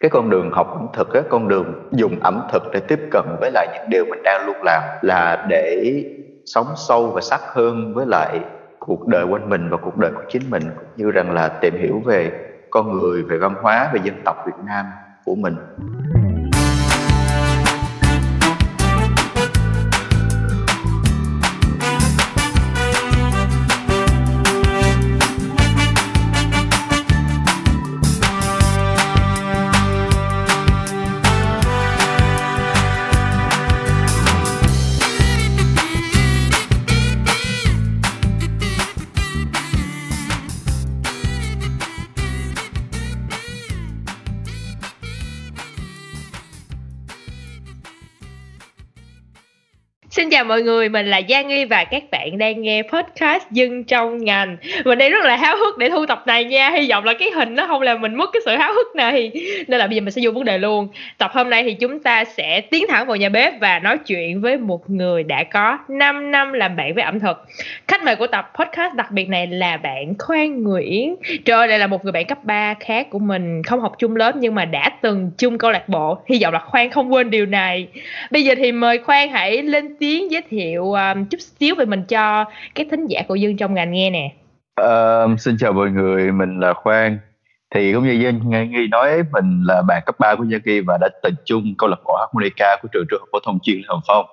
cái con đường học ẩm thực cái con đường dùng ẩm thực để tiếp cận với lại những điều mình đang luôn làm là để sống sâu và sắc hơn với lại cuộc đời quanh mình và cuộc đời của chính mình, cũng như rằng là tìm hiểu về con người, về văn hóa, về dân tộc Việt Nam của mình. Mọi người, mình là Giang Nghi và các bạn đang nghe podcast Dân trong ngành. Mình đang rất là háo hức để thu tập này nha. Hy vọng là cái hình nó không làm mình mất cái sự háo hức này. Nên là bây giờ mình sẽ vô vấn đề luôn. Tập hôm nay thì chúng ta sẽ tiến thẳng vào nhà bếp và nói chuyện với một người đã có 5 năm làm bạn với ẩm thực. Khách mời của tập podcast đặc biệt này là bạn Khoan Nguyễn. Trời đây là một người bạn cấp 3 khác của mình, không học chung lớp nhưng mà đã từng chung câu lạc bộ. Hy vọng là Khoan không quên điều này. Bây giờ thì mời Khoan hãy lên tiếng với giới thiệu um, chút xíu về mình cho các thính giả của Dương trong ngành nghe nè. Uh, xin chào mọi người, mình là Khoan. Thì cũng như Dương Nghi nói, mình là bạn cấp 3 của Gia Kỳ và đã từng chung câu lạc bộ harmonica của trường trung học phổ thông chuyên Hồng Phong.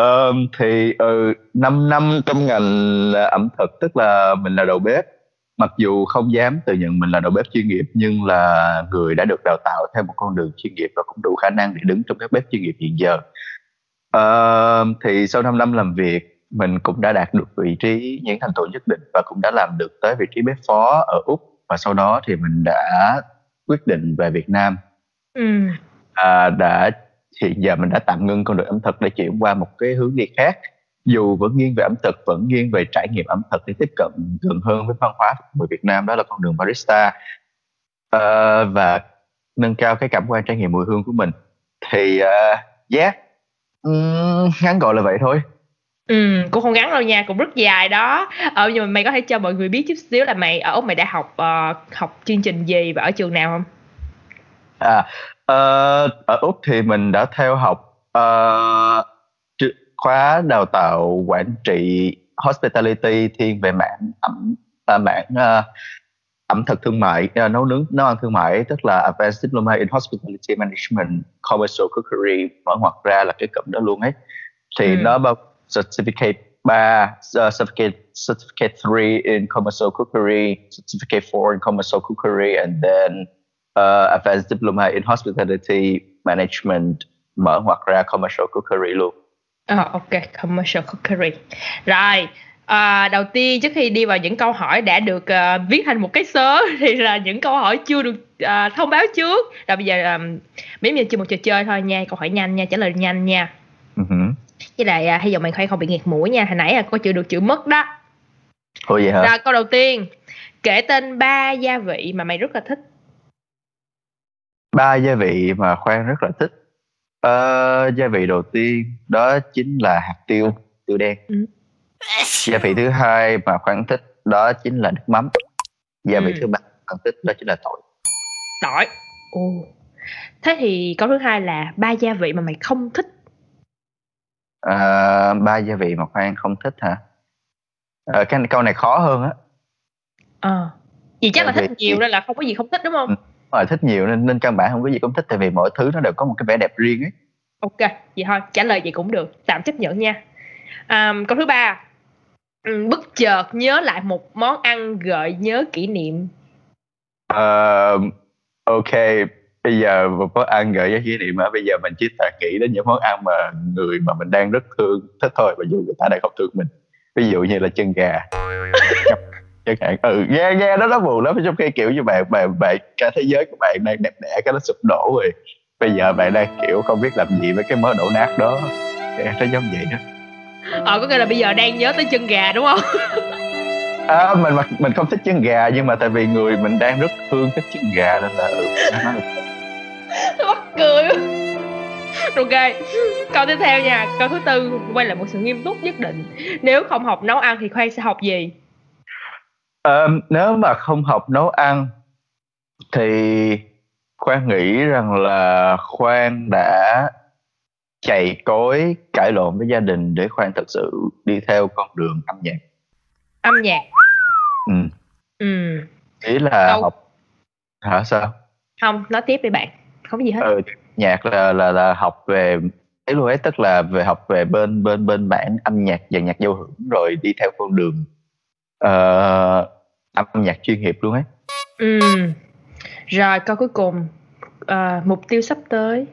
Uh, thì ừ, uh, 5 năm trong ngành là ẩm thực tức là mình là đầu bếp mặc dù không dám tự nhận mình là đầu bếp chuyên nghiệp nhưng là người đã được đào tạo theo một con đường chuyên nghiệp và cũng đủ khả năng để đứng trong các bếp chuyên nghiệp hiện giờ Ờ, thì sau 5 năm làm việc mình cũng đã đạt được vị trí những thành tựu nhất định và cũng đã làm được tới vị trí bếp phó ở úc. Và sau đó thì mình đã quyết định về Việt Nam. Ừ. à, đã hiện giờ mình đã tạm ngưng con đường ẩm thực để chuyển qua một cái hướng đi khác. Dù vẫn nghiêng về ẩm thực vẫn nghiêng về trải nghiệm ẩm thực để tiếp cận gần hơn với văn hóa của người Việt Nam đó là con đường barista. À, và nâng cao cái cảm quan trải nghiệm mùi hương của mình. Thì uh, yeah Ngắn gọn là vậy thôi. Ừm, cũng không ngắn đâu nha, cũng rất dài đó. Ờ, nhưng mà mày có thể cho mọi người biết chút xíu là mày ở Úc mày đã học, ờ, học chương trình gì và ở trường nào không? À, ờ, ở Úc thì mình đã theo học, ờ, khóa đào tạo quản trị hospitality thiên về mảng ẩm à, mảng, a, ẩm thực thương mại, a, nấu nướng nấu ăn thương mại, tức là Advanced Diploma in Hospitality Management Commercial Cookery mở ngoặc ra là cái cụm đó luôn ấy. Thì ừ. nó bao certificate 3, uh, certificate certificate 3 in commercial cookery, certificate 4 in commercial cookery and then uh, advanced diploma in hospitality management mở ngoặc ra commercial cookery luôn. À, ok, commercial cookery. Rồi, À, đầu tiên trước khi đi vào những câu hỏi đã được uh, viết thành một cái sớ thì là những câu hỏi chưa được uh, thông báo trước. Rồi bây giờ um, giống như chưa một trò chơi thôi nha, câu hỏi nhanh nha, trả lời nhanh nha. Uh-huh. Với lại uh, hy vọng mày khoan không bị nghẹt mũi nha, hồi nãy là có chịu được chữ mất đó. Ồ vậy hả? Rồi câu đầu tiên, kể tên ba gia vị mà mày rất là thích. Ba gia vị mà khoan rất là thích. Uh, gia vị đầu tiên đó chính là hạt tiêu, tiêu đen. Ừ gia vị thứ hai mà khoan thích đó chính là nước mắm. Gia ừ. vị thứ ba khoan thích đó chính là tỏi. Tỏi. Ồ. Thế thì câu thứ hai là ba gia vị mà mày không thích. À, ba gia vị mà khoan không thích hả? À, cái câu này khó hơn á. Ờ. À, vì chắc là thích nhiều nên là không có gì không thích đúng không? Ừ, thích nhiều nên nên căn bản không có gì không thích tại vì mọi thứ nó đều có một cái vẻ đẹp riêng ấy. Ok vậy thôi trả lời gì cũng được tạm chấp nhận nha. À, câu thứ ba bất chợt nhớ lại một món ăn gợi nhớ kỷ niệm. Uh, ok bây giờ một món ăn gợi nhớ kỷ niệm mà bây giờ mình chỉ toàn nghĩ đến những món ăn mà người mà mình đang rất thương thích thôi mà dù người ta đang không thương mình. Ví dụ như là chân gà. Chẳng hạn ừ nghe nghe đó nó buồn lắm trong khi kiểu như bạn bạn bạn cả thế giới của bạn đang đẹp đẽ cái nó sụp đổ rồi. Bây giờ bạn đang kiểu không biết làm gì với cái mớ đổ nát đó. Nó giống vậy đó ờ có nghĩa là bây giờ đang nhớ tới chân gà đúng không? À, mình mình không thích chân gà nhưng mà tại vì người mình đang rất thương thích chân gà nên là ừ mắc cười ok. Câu tiếp theo nha. Câu thứ tư quay lại một sự nghiêm túc nhất định. Nếu không học nấu ăn thì khoan sẽ học gì? À, nếu mà không học nấu ăn thì khoan nghĩ rằng là khoan đã chạy cối cãi lộn với gia đình để khoan thật sự đi theo con đường âm nhạc. Âm nhạc? Ừ. Ừ. Ý là Câu- học hả sao? Không nói tiếp đi bạn. Không có gì hết. Ừ, nhạc là là là học về ấy luôn ấy tức là về học về bên bên bên bản âm nhạc và nhạc giao hưởng rồi đi theo con đường ờ, âm nhạc chuyên nghiệp luôn ấy. Ừ. Rồi câu cuối cùng Ờ, mục tiêu sắp tới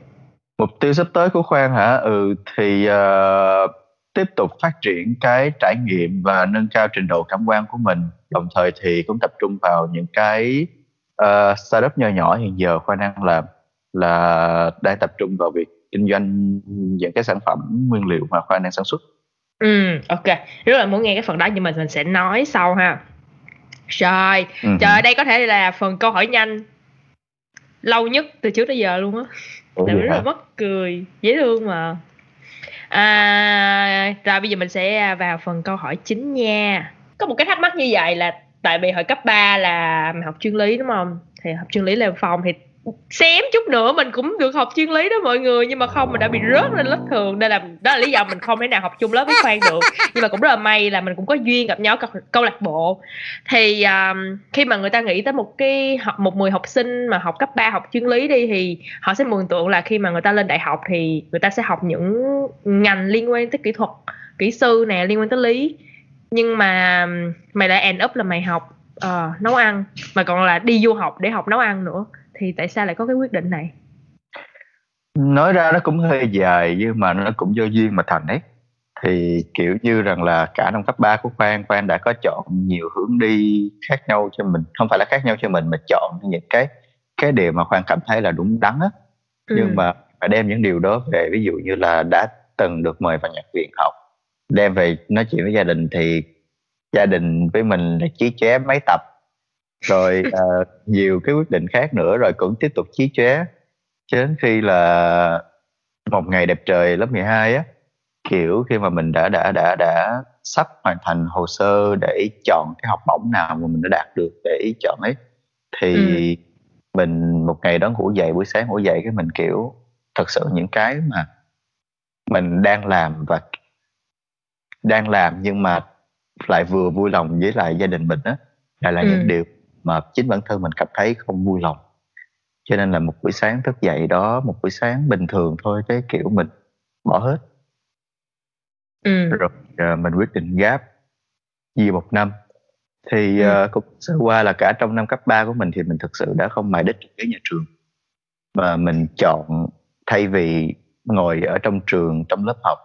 mục tiêu sắp tới của khoan hả? Ừ thì ờ, tiếp tục phát triển cái trải nghiệm và nâng cao trình độ cảm quan của mình. Đồng thời thì cũng tập trung vào những cái uh, startup nhỏ nhỏ hiện giờ khoan đang làm là đang tập trung vào việc kinh doanh những cái sản phẩm nguyên liệu mà khoan đang sản xuất. Ừ ok. Rất là muốn nghe cái phần đó nhưng mà mình sẽ nói sau ha. Rồi Ừ. trời đây có thể là phần câu hỏi nhanh lâu nhất từ trước tới giờ luôn á Ủa vậy rất là mắc cười dễ thương mà. À, rồi bây giờ mình sẽ vào phần câu hỏi chính nha. Có một cái thắc mắc như vậy là tại vì hồi cấp 3 là mình học chuyên lý đúng không? Thì học chuyên lý làm phòng thì xém chút nữa mình cũng được học chuyên lý đó mọi người nhưng mà không mình đã bị rớt lên lớp thường. Đây là đó là lý do mình không thể nào học chung lớp với khoan được. Nhưng mà cũng rất là may là mình cũng có duyên gặp nhau câu, câu lạc bộ. Thì um, khi mà người ta nghĩ tới một cái học một 10 học sinh mà học cấp 3 học chuyên lý đi thì họ sẽ mường tượng là khi mà người ta lên đại học thì người ta sẽ học những ngành liên quan tới kỹ thuật kỹ sư nè liên quan tới lý. Nhưng mà um, mày lại end up là mày học ờ, nấu ăn mà còn là đi du học để học nấu ăn nữa thì tại sao lại có cái quyết định này? Nói ra nó cũng hơi dài nhưng mà nó cũng do duyên mà thành ấy. Thì kiểu như rằng là cả năm cấp 3 của Khoan Khoan đã có chọn nhiều hướng đi khác nhau cho mình. Không phải là khác nhau cho mình mà chọn những cái cái điều mà Khoan cảm thấy là đúng đắn á. Ừ. nhưng mà phải đem những điều đó về ví dụ như là đã từng được mời vào nhạc viện học đem về nói chuyện với gia đình thì gia đình với mình là chí chóe mấy tập rồi ờ, nhiều cái quyết định khác nữa rồi cũng tiếp tục chí chóe cho đến khi là một ngày đẹp trời lớp 12 á kiểu khi mà mình đã đã đã đã sắp hoàn thành hồ sơ để chọn cái học bổng nào mà mình đã đạt được để chọn ấy thì Ừ. mình một ngày đó ngủ dậy buổi sáng ngủ dậy cái mình kiểu thật sự những cái mà mình đang làm và đang làm nhưng mà lại vừa vui lòng với lại gia đình mình á là Ừ. những điều mà chính bản thân mình cảm thấy không vui lòng. Cho nên là một buổi sáng thức dậy đó một buổi sáng bình thường thôi cái kiểu mình bỏ hết. Ừ. rồi ờ, mình quyết định gap gì một năm. Thì Ừ. ờ, cũng sơ qua là cả trong năm cấp 3 của mình thì mình thực sự đã không mài đích cái nhà trường. Mà mình chọn thay vì ngồi ở trong trường trong lớp học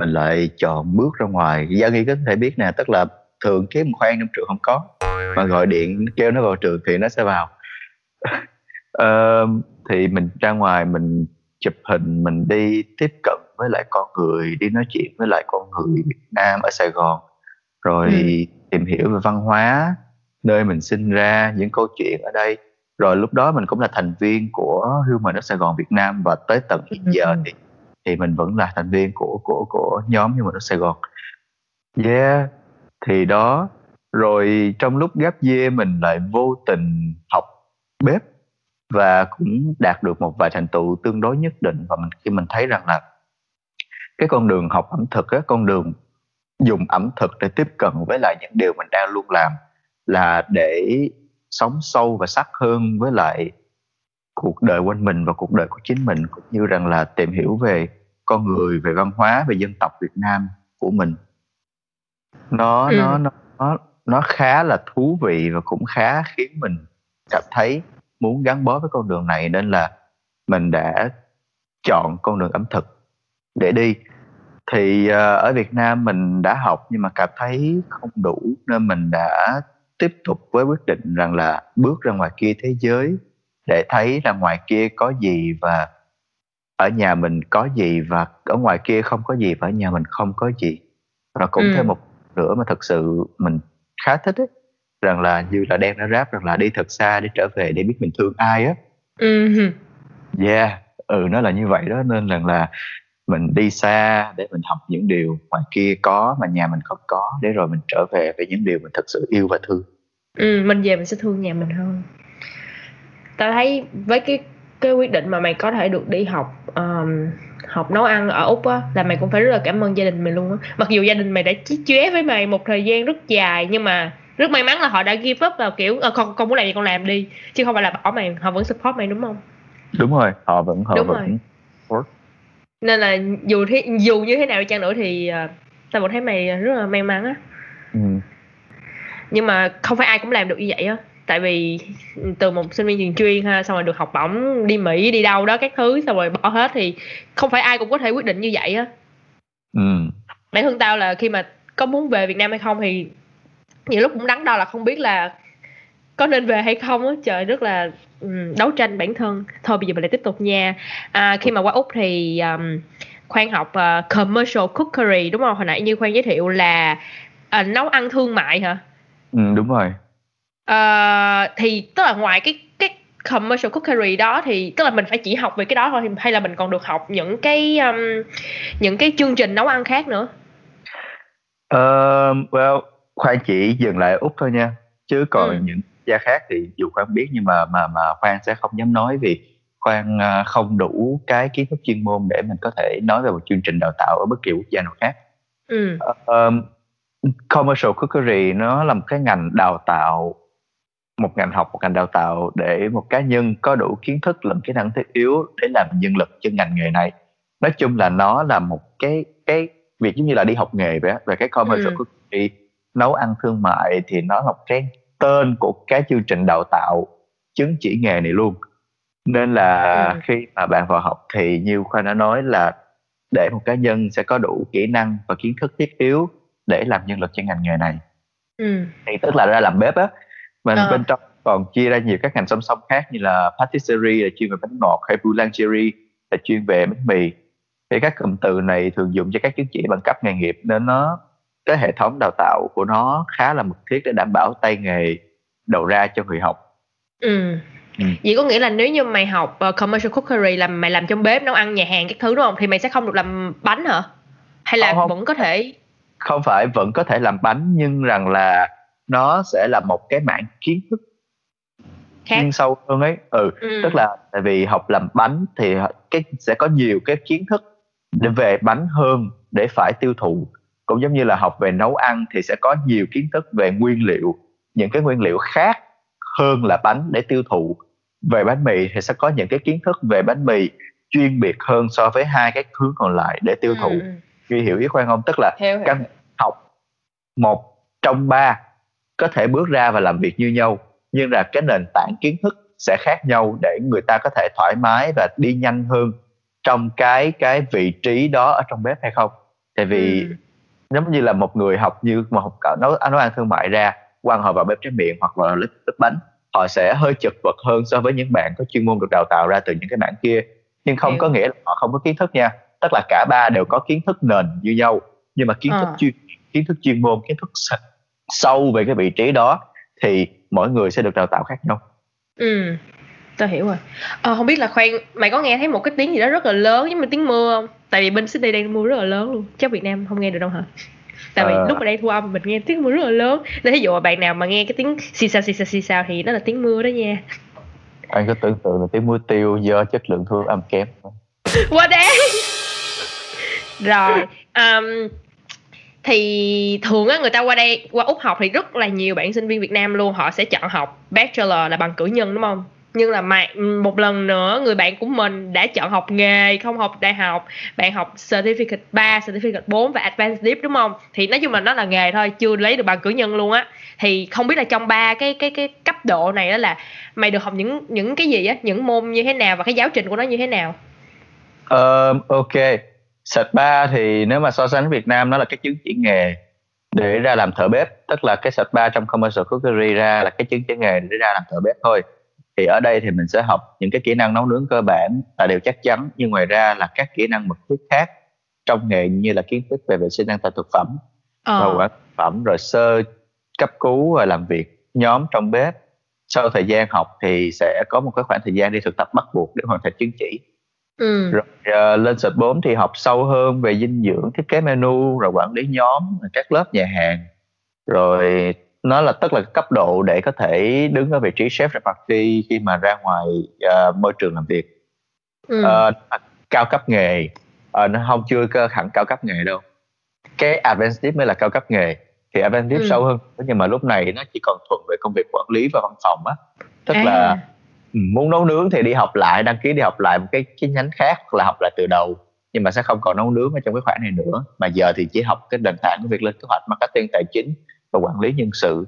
mình lại chọn bước ra ngoài. Gia nghi có thể biết nè tức là thường kiếm một khoan trong trường không có mà gọi điện kêu nó vào trường thì nó sẽ vào. Ờ, thì mình ra ngoài mình chụp hình mình đi tiếp cận với lại con người đi nói chuyện với lại con người Việt Nam ở Sài Gòn. Rồi Ừ. tìm hiểu về văn hóa nơi mình sinh ra những câu chuyện ở đây. Rồi lúc đó mình cũng là thành viên của Human ở Sài Gòn Việt Nam. Và tới tận hiện giờ Ừ. thì thì mình vẫn là thành viên của của của nhóm Human ở Sài Gòn. Yeah thì đó rồi trong lúc gap year mình lại vô tình học bếp và cũng đạt được một vài thành tựu tương đối nhất định và mình khi mình thấy rằng là cái con đường học ẩm thực á con đường dùng ẩm thực để tiếp cận với lại những điều mình đang luôn làm là để sống sâu và sắc hơn với lại cuộc đời quanh mình và cuộc đời của chính mình cũng như rằng là tìm hiểu về con người về văn hóa về dân tộc Việt Nam của mình nó Ừ. nó nó nó khá là thú vị và cũng khá khiến mình cảm thấy muốn gắn bó với con đường này nên là mình đã chọn con đường ẩm thực để đi thì ờ, ở Việt Nam mình đã học nhưng mà cảm thấy không đủ nên mình đã tiếp tục với quyết định rằng là bước ra ngoài kia thế giới để thấy là ngoài kia có gì và ở nhà mình có gì và ở ngoài kia không có gì và ở nhà mình không có gì và cũng Ừ. thêm một nữa mà thật sự mình khá thích ấy rằng là như là đem ra rap rằng là đi thật xa để trở về để biết mình thương ai á. Ừ. yeah ừ nó là như vậy đó nên rằng là mình đi xa để mình học những điều ngoài kia có mà nhà mình không có để rồi mình trở về với những điều mình thật sự yêu và thương. Ừ, mình về mình sẽ thương nhà mình hơn. Tao thấy với cái cái quyết định mà mày có thể được đi học um, học nấu ăn ở úc á là mày cũng phải rất là cảm ơn gia đình mày luôn á. Mặc dù gia đình mày đã chí chóe với mày một thời gian rất dài nhưng mà rất may mắn là họ đã give up vào kiểu à, con con muốn làm gì con làm đi chứ không phải là bỏ mày họ vẫn support mày đúng không? Đúng rồi họ vẫn họ đúng vẫn rồi. support. nên là dù thế, dù như thế nào đi chăng nữa thì uh, tao vẫn thấy mày rất là may mắn á. Ừ. nhưng mà không phải ai cũng làm được như vậy á tại vì từ một sinh viên trường chuyên ha xong rồi được học bổng đi mỹ đi đâu đó các thứ xong rồi bỏ hết thì không phải ai cũng có thể quyết định như vậy á. Ừ. bản thân tao là khi mà có muốn về việt nam hay không thì nhiều lúc cũng đắn đo là không biết là có nên về hay không á. Trời rất là um, đấu tranh bản thân. Thôi bây giờ mình lại tiếp tục nha. À, khi mà qua úc thì um, khoan học uh, commercial cookery đúng không? Hồi nãy như khoan giới thiệu là uh, nấu ăn thương mại hả? Ừ đúng rồi uh, thì tức là ngoài cái cái commercial cookery đó thì tức là mình phải chỉ học về cái đó thôi hay là mình còn được học những cái um, những cái chương trình nấu ăn khác nữa? Uh, well khoan chỉ dừng lại ở úc thôi nha. Chứ còn Ừ. những gia khác thì dù khoan biết nhưng mà mà mà khoan sẽ không dám nói vì khoan à, không đủ cái kiến thức chuyên môn để mình có thể nói về một chương trình đào tạo ở bất kỳ quốc gia nào khác. Ừ. Um, commercial cookery nó là một cái ngành đào tạo một ngành học một ngành đào tạo để một cá nhân có đủ kiến thức lẫn kỹ năng thiết yếu để làm nhân lực cho ngành nghề này nói chung là nó là một cái cái việc giống như là đi học nghề vậy về cái commercial Ừ. cookery nấu ăn thương mại thì nó là cái tên của cái chương trình đào tạo chứng chỉ nghề này luôn nên là Ừ. khi mà bạn vào học thì như khoa đã nói là để một cá nhân sẽ có đủ kỹ năng và kiến thức thiết yếu để làm nhân lực cho ngành nghề này ừ thì tức là ra làm bếp á mình Ờ. bên trong còn chia ra nhiều các ngành song song khác như là patisserie là chuyên về bánh ngọt hay boulangerie là chuyên về bánh mì thì các cụm từ này thường dùng cho các chứng chỉ bằng cấp nghề nghiệp nên nó cái hệ thống đào tạo của nó khá là mật thiết để đảm bảo tay nghề đầu ra cho người học ừ Ừ. vậy có nghĩa là nếu như mày học uh, commercial cookery là mày làm trong bếp nấu ăn nhà hàng các thứ đúng không thì mày sẽ không được làm bánh hả hay là Không, không. vẫn có thể không phải vẫn có thể làm bánh nhưng rằng là nó sẽ là một cái mảng kiến thức khác. chuyên sâu hơn ấy. Ừ ừ. tức là tại vì học làm bánh thì cái sẽ có nhiều cái kiến thức để về bánh hơn để phải tiêu thụ. Cũng giống như là học về nấu ăn thì sẽ có nhiều kiến thức về nguyên liệu những cái nguyên liệu khác hơn là bánh để tiêu thụ. Về bánh mì thì sẽ có những cái kiến thức về bánh mì chuyên biệt hơn so với hai cái hướng còn lại để tiêu thụ Ừ, ừ. Duy hiểu ý khoan không? Tức là hiểu các học một trong ba có thể bước ra và làm việc như nhau nhưng là cái nền tảng kiến thức sẽ khác nhau để người ta có thể thoải mái và đi nhanh hơn trong cái cái vị trí đó ở trong bếp hay không tại vì Ừ. giống như là một người học như mà học cả nấu nấu ăn thương mại ra quăng họ vào bếp tráng miệng hoặc là lớp, lớp bánh họ sẽ hơi chật vật hơn so với những bạn có chuyên môn được đào tạo ra từ những cái mảng kia nhưng không Hiểu. có nghĩa là họ không có kiến thức nha tức là cả ba đều có kiến thức nền như nhau nhưng mà kiến thức Ờ. chuyên kiến thức chuyên môn kiến thức sâu về cái vị trí đó thì mỗi người sẽ được đào tạo khác nhau. Ừ tao hiểu rồi. Ờ, không biết là khoan mày có nghe thấy một cái tiếng gì đó rất là lớn giống như tiếng mưa không? Tại vì bên Sydney đang mưa rất là lớn luôn. Chắc Việt Nam không nghe được đâu hả? Tại vì Ờ. lúc mà đang thu âm mình nghe tiếng mưa rất là lớn. Nên ví dụ mà bạn nào mà nghe cái tiếng xì xào xì xào xì xào thì nó là tiếng mưa đó nha. Anh có tưởng tượng là tiếng muối tiêu do chất lượng thu âm kém. Quá đáng. Rồi um, thì thường á người ta qua đây qua úc học thì rất là nhiều bạn sinh viên việt nam luôn. Họ sẽ chọn học bachelor là bằng cử nhân đúng không? Nhưng là mà ừ, một lần nữa người bạn của mình đã chọn học nghề không học đại học. Bạn học certificate 3, certificate 4 và advanced dip đúng không? Thì nói chung là nó là nghề thôi chưa lấy được bằng cử nhân luôn á. Thì không biết là trong ba cái cái cái cấp độ này đó là mày được học những những cái gì á? Những môn như thế nào và cái giáo trình của nó như thế nào? Um ok. Sạch 3 thì nếu mà so sánh Việt Nam nó là cái chứng chỉ nghề để ra làm thợ bếp. Tức là cái sạch 3 trong commercial cookery ra là cái chứng chỉ nghề để ra làm thợ bếp thôi. Thì ở đây thì mình sẽ học những cái kỹ năng nấu nướng cơ bản là điều chắc chắn. Nhưng ngoài ra là các kỹ năng mật thiết khác trong nghề như là kiến thức về vệ sinh an toàn thực phẩm ờ. quản thực phẩm rồi sơ cấp cứu và làm việc nhóm trong bếp. Sau thời gian học thì sẽ có một cái khoảng thời gian đi thực tập bắt buộc để hoàn thành chứng chỉ ừ. Rồi ờ, lên sệt 4 thì học sâu hơn về dinh dưỡng thiết kế menu rồi quản lý nhóm các lớp nhà hàng. Rồi nó là tức là cấp độ để có thể đứng ở vị trí chef de partie khi mà ra ngoài ờ, môi trường làm việc. Ừ. uh, cao cấp nghề. Uh, nó không chưa cơ hẳn cao cấp nghề đâu. Cái advanced dip mới là cao cấp nghề. Thì advanced ừ. sâu hơn. Nhưng mà lúc này nó chỉ còn thuận về công việc quản lý và văn phòng á. Tức à. là muốn nấu nướng thì đi học lại đăng ký đi học lại một cái cái nhánh khác hoặc là học lại từ đầu. Nhưng mà sẽ không còn nấu nướng ở trong cái khoản này nữa. Mà giờ thì chỉ học cái nền tảng của việc lên kế hoạch marketing tài chính và quản lý nhân sự.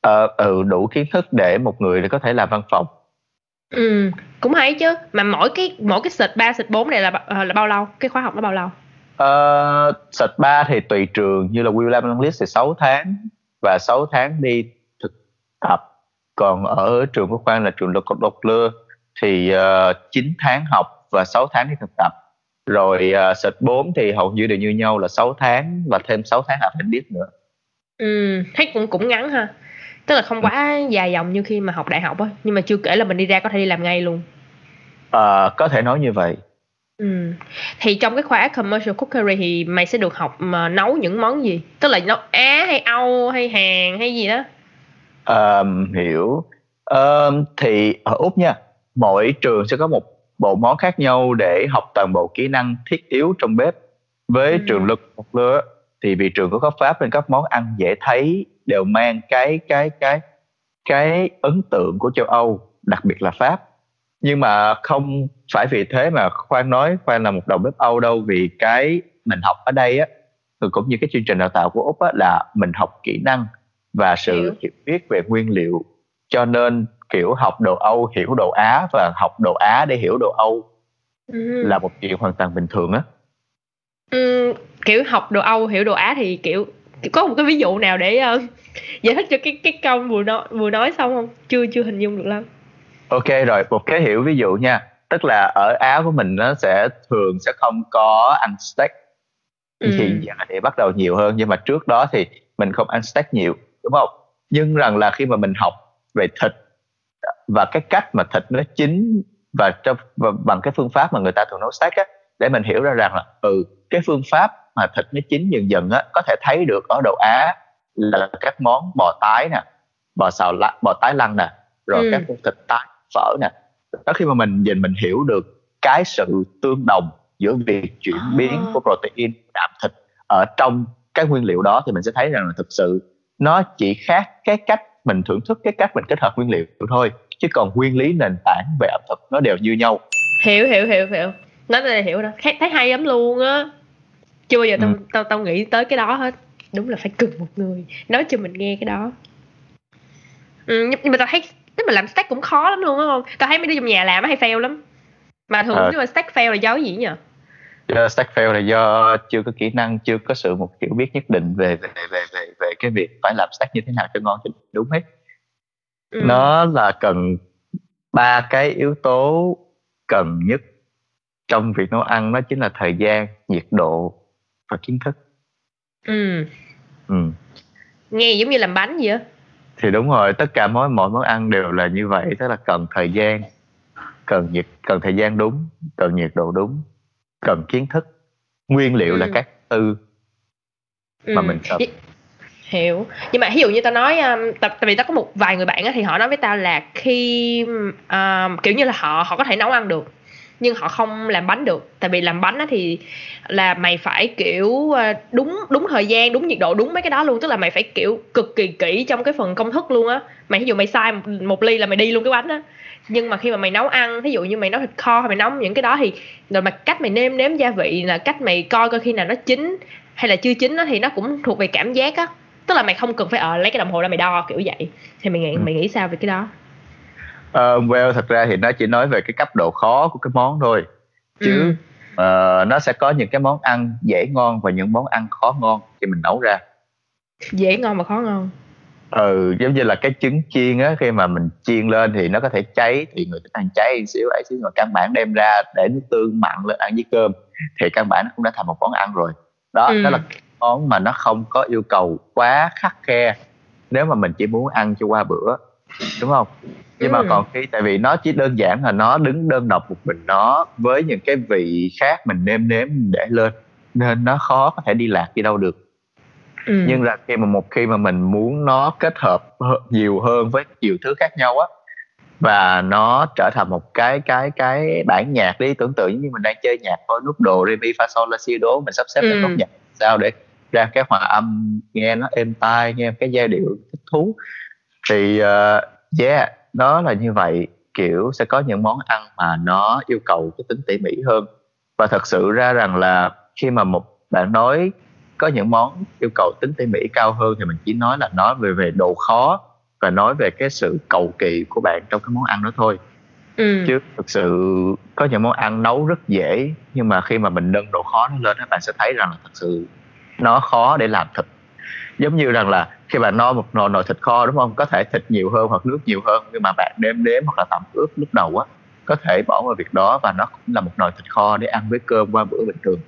Ờ, ừ, đủ kiến thức để một người để có thể làm văn phòng. Ừ cũng hay chứ. Mà mỗi cái mỗi cái sệt ba sệt bốn này là ờ, là bao lâu? Cái khóa học nó bao lâu? Uh, sệt ba thì tùy trường. Như là William English thì 6 tháng và 6 tháng đi thực tập còn ở trường của khoan là trường độc độc lưa thì uh, 9 tháng học và 6 tháng đi thực tập. Rồi uh, sệt 4 thì hầu như đều như nhau là 6 tháng và thêm 6 tháng học biết nữa. Ừ thấy cũng cũng ngắn ha. Tức là không quá dài dòng như khi mà học đại học á nhưng mà chưa kể là mình đi ra có thể đi làm ngay luôn. À, có thể nói như vậy. Ừ. thì trong cái khóa commercial cookery thì mày sẽ được học mà nấu những món gì? Tức là nấu á hay âu hay hàn hay gì đó um, hiểu. Um, thì ở úc nha mỗi trường sẽ có một bộ món khác nhau để học toàn bộ kỹ năng thiết yếu trong bếp. Với ừ. trường lực một lứa thì vì trường có cấp pháp nên các món ăn dễ thấy đều mang cái cái cái cái ấn tượng của châu Âu đặc biệt là Pháp. Nhưng mà không phải vì thế mà khoan nói khoan là một đầu bếp Âu đâu vì cái mình học ở đây á cũng như cái chương trình đào tạo của úc á là mình học kỹ năng và sự hiểu. hiểu biết về nguyên liệu. Cho nên kiểu học đồ Âu hiểu đồ Á và học đồ Á để hiểu đồ Âu ừ. là một chuyện hoàn toàn bình thường á. Ừ, kiểu học đồ Âu hiểu đồ Á thì kiểu có một cái ví dụ nào để uh, giải thích cho cái cái câu vừa nói vừa nói xong không? Chưa chưa hình dung được lắm. Ok rồi một cái hiểu ví dụ nha. Tức là ở áo của mình nó sẽ thường sẽ không có ăn steak. Ừ. thì giờ thì bắt đầu nhiều hơn nhưng mà trước đó thì mình không ăn steak nhiều đúng không nhưng rằng là khi mà mình học về thịt và cái cách mà thịt nó chín và, trong, và bằng cái phương pháp mà người ta thường nấu steak á để mình hiểu ra rằng là ừ cái phương pháp mà thịt nó chín dần dần á có thể thấy được ở đồ Á là các món bò tái nè bò xào lá, bò tái lăng nè rồi ừ. các món thịt tái phở nè đó khi mà mình nhìn mình hiểu được cái sự tương đồng giữa việc chuyển à. biến của protein đạm thịt ở trong cái nguyên liệu đó thì mình sẽ thấy rằng là thực sự nó chỉ khác cái cách mình thưởng thức cái cách mình kết hợp nguyên liệu thôi chứ còn nguyên lý nền tảng về ẩm thực nó đều như nhau. Hiểu hiểu hiểu hiểu. Nói là hiểu đó thấy hay lắm luôn á. Chưa bao giờ tao ừ. tao tao nghĩ tới cái đó hết. Đúng là phải cần một người. Nói cho mình nghe cái đó. Ừ, nhưng, mà tao thấy nếu mà làm stack cũng khó lắm luôn á không? Tao thấy mấy đứa trong nhà làm hay fail lắm. Mà thường à. nếu mà stack fail là do gì nhỉ stack fail là do chưa có kỹ năng chưa có sự một hiểu biết nhất định về về về về về cái việc phải làm stack như thế nào cho ngon cho đúng hết. Ừ. nó là cần ba cái yếu tố cần nhất trong việc nấu ăn đó chính là thời gian nhiệt độ và kiến thức. Ừ. Ừ. Nghe giống như làm bánh vậy á. Thì đúng rồi tất cả mỗi mỗi món ăn đều là như vậy tức là cần thời gian cần nhiệt cần thời gian đúng cần nhiệt độ đúng cần kiến thức. Nguyên liệu ừ. là các tư mà ừ. mình cần. Hiểu. Nhưng mà ví dụ như tao nói um, tại vì tao có một vài người bạn á thì họ nói với tao là khi um, kiểu như là họ họ có thể nấu ăn được nhưng họ không làm bánh được. Tại vì làm bánh á thì là mày phải kiểu ờ, đúng đúng thời gian đúng nhiệt độ đúng mấy cái đó luôn. Tức là mày phải kiểu cực kỳ kỹ trong cái phần công thức luôn á. Mày ví dụ mày sai một, một ly là mày đi luôn cái bánh á nhưng mà khi mà mày nấu ăn ví dụ như mày nấu thịt kho hay mày nấu những cái đó thì rồi mà cách mày nêm nếm gia vị là cách mày coi coi khi nào nó chín hay là chưa chín á thì nó cũng thuộc về cảm giác á. Tức là mày không cần phải ở ờ, lấy cái đồng hồ ra mày đo kiểu vậy. Thì mày nghĩ ừ. mày nghĩ sao về cái đó? Uh, well thật ra thì nó chỉ nói về cái cấp độ khó của cái món thôi. Chứ ừ. uh, nó sẽ có những cái món ăn dễ ngon và những món ăn khó ngon thì mình nấu ra. Dễ ngon mà khó ngon ừ giống như là cái trứng chiên á khi mà mình chiên lên thì nó có thể cháy thì người thích ăn cháy xíu ấy xíu mà căn bản đem ra để nước tương mặn lên ăn với cơm thì căn bản nó cũng đã thành một món ăn rồi đó ừ. đó là món mà nó không có yêu cầu quá khắc khe nếu mà mình chỉ muốn ăn cho qua bữa đúng không nhưng ừ. mà còn khi tại vì nó chỉ đơn giản là nó đứng đơn độc một mình nó với những cái vị khác mình nêm nếm để lên nên nó khó có thể đi lạc đi đâu được ừ. nhưng là khi mà một khi mà mình muốn nó kết hợp nhiều hơn với nhiều thứ khác nhau á và nó trở thành một cái cái cái bản nhạc đi tưởng tượng như mình đang chơi nhạc có nút đồ re mi fa sol la si đố mình sắp xếp ừ. nốt nhạc sao để ra cái hòa âm nghe nó êm tai nghe cái giai điệu thích thú thì uh, yeah đó là như vậy kiểu sẽ có những món ăn mà nó yêu cầu cái tính tỉ mỉ hơn và thật sự ra rằng là khi mà một bạn nói có những món yêu cầu tính tỉ mỉ cao hơn thì mình chỉ nói là nói về về độ khó và nói về cái sự cầu kỳ của bạn trong cái món ăn đó thôi. Ừ. chứ thực sự có những món ăn nấu rất dễ nhưng mà khi mà mình nâng độ khó nó lên các bạn sẽ thấy rằng là thật sự nó khó để làm thịt. Giống như rằng là khi bạn no một nồi nồi thịt kho đúng không? Có thể thịt nhiều hơn hoặc nước nhiều hơn nhưng mà bạn đếm đếm hoặc là tẩm ướp lúc đầu á có thể bỏ vào việc đó và nó cũng là một nồi thịt kho để ăn với cơm qua bữa bình thường.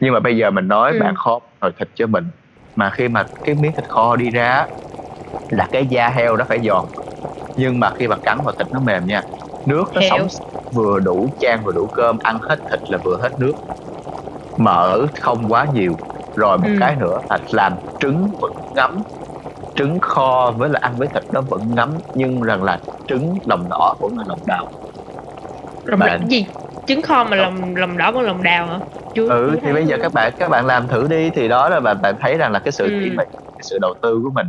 Nhưng mà bây giờ mình nói ừ. bạn kho nồi thịt cho mình mà khi mà cái miếng thịt kho đi ra là cái da heo nó phải giòn. Nhưng mà khi mà cắn vào thịt nó mềm nha nước nó sống vừa đủ chan vừa đủ cơm ăn hết thịt là vừa hết nước. Mỡ không quá nhiều. Rồi một ừ. cái nữa là làm trứng vẫn ngấm. Trứng kho với là ăn với thịt nó vẫn ngấm nhưng rằng là trứng lòng đỏ vẫn là lòng đào lòng bạn... gì? Trứng kho mà lòng lòng đỏ vẫn lòng đào hả? Chưa, ừ thì bây giờ các bạn các bạn làm thử đi. Thì đó là bạn bạn thấy rằng là cái sự ừ. cái sự đầu tư của mình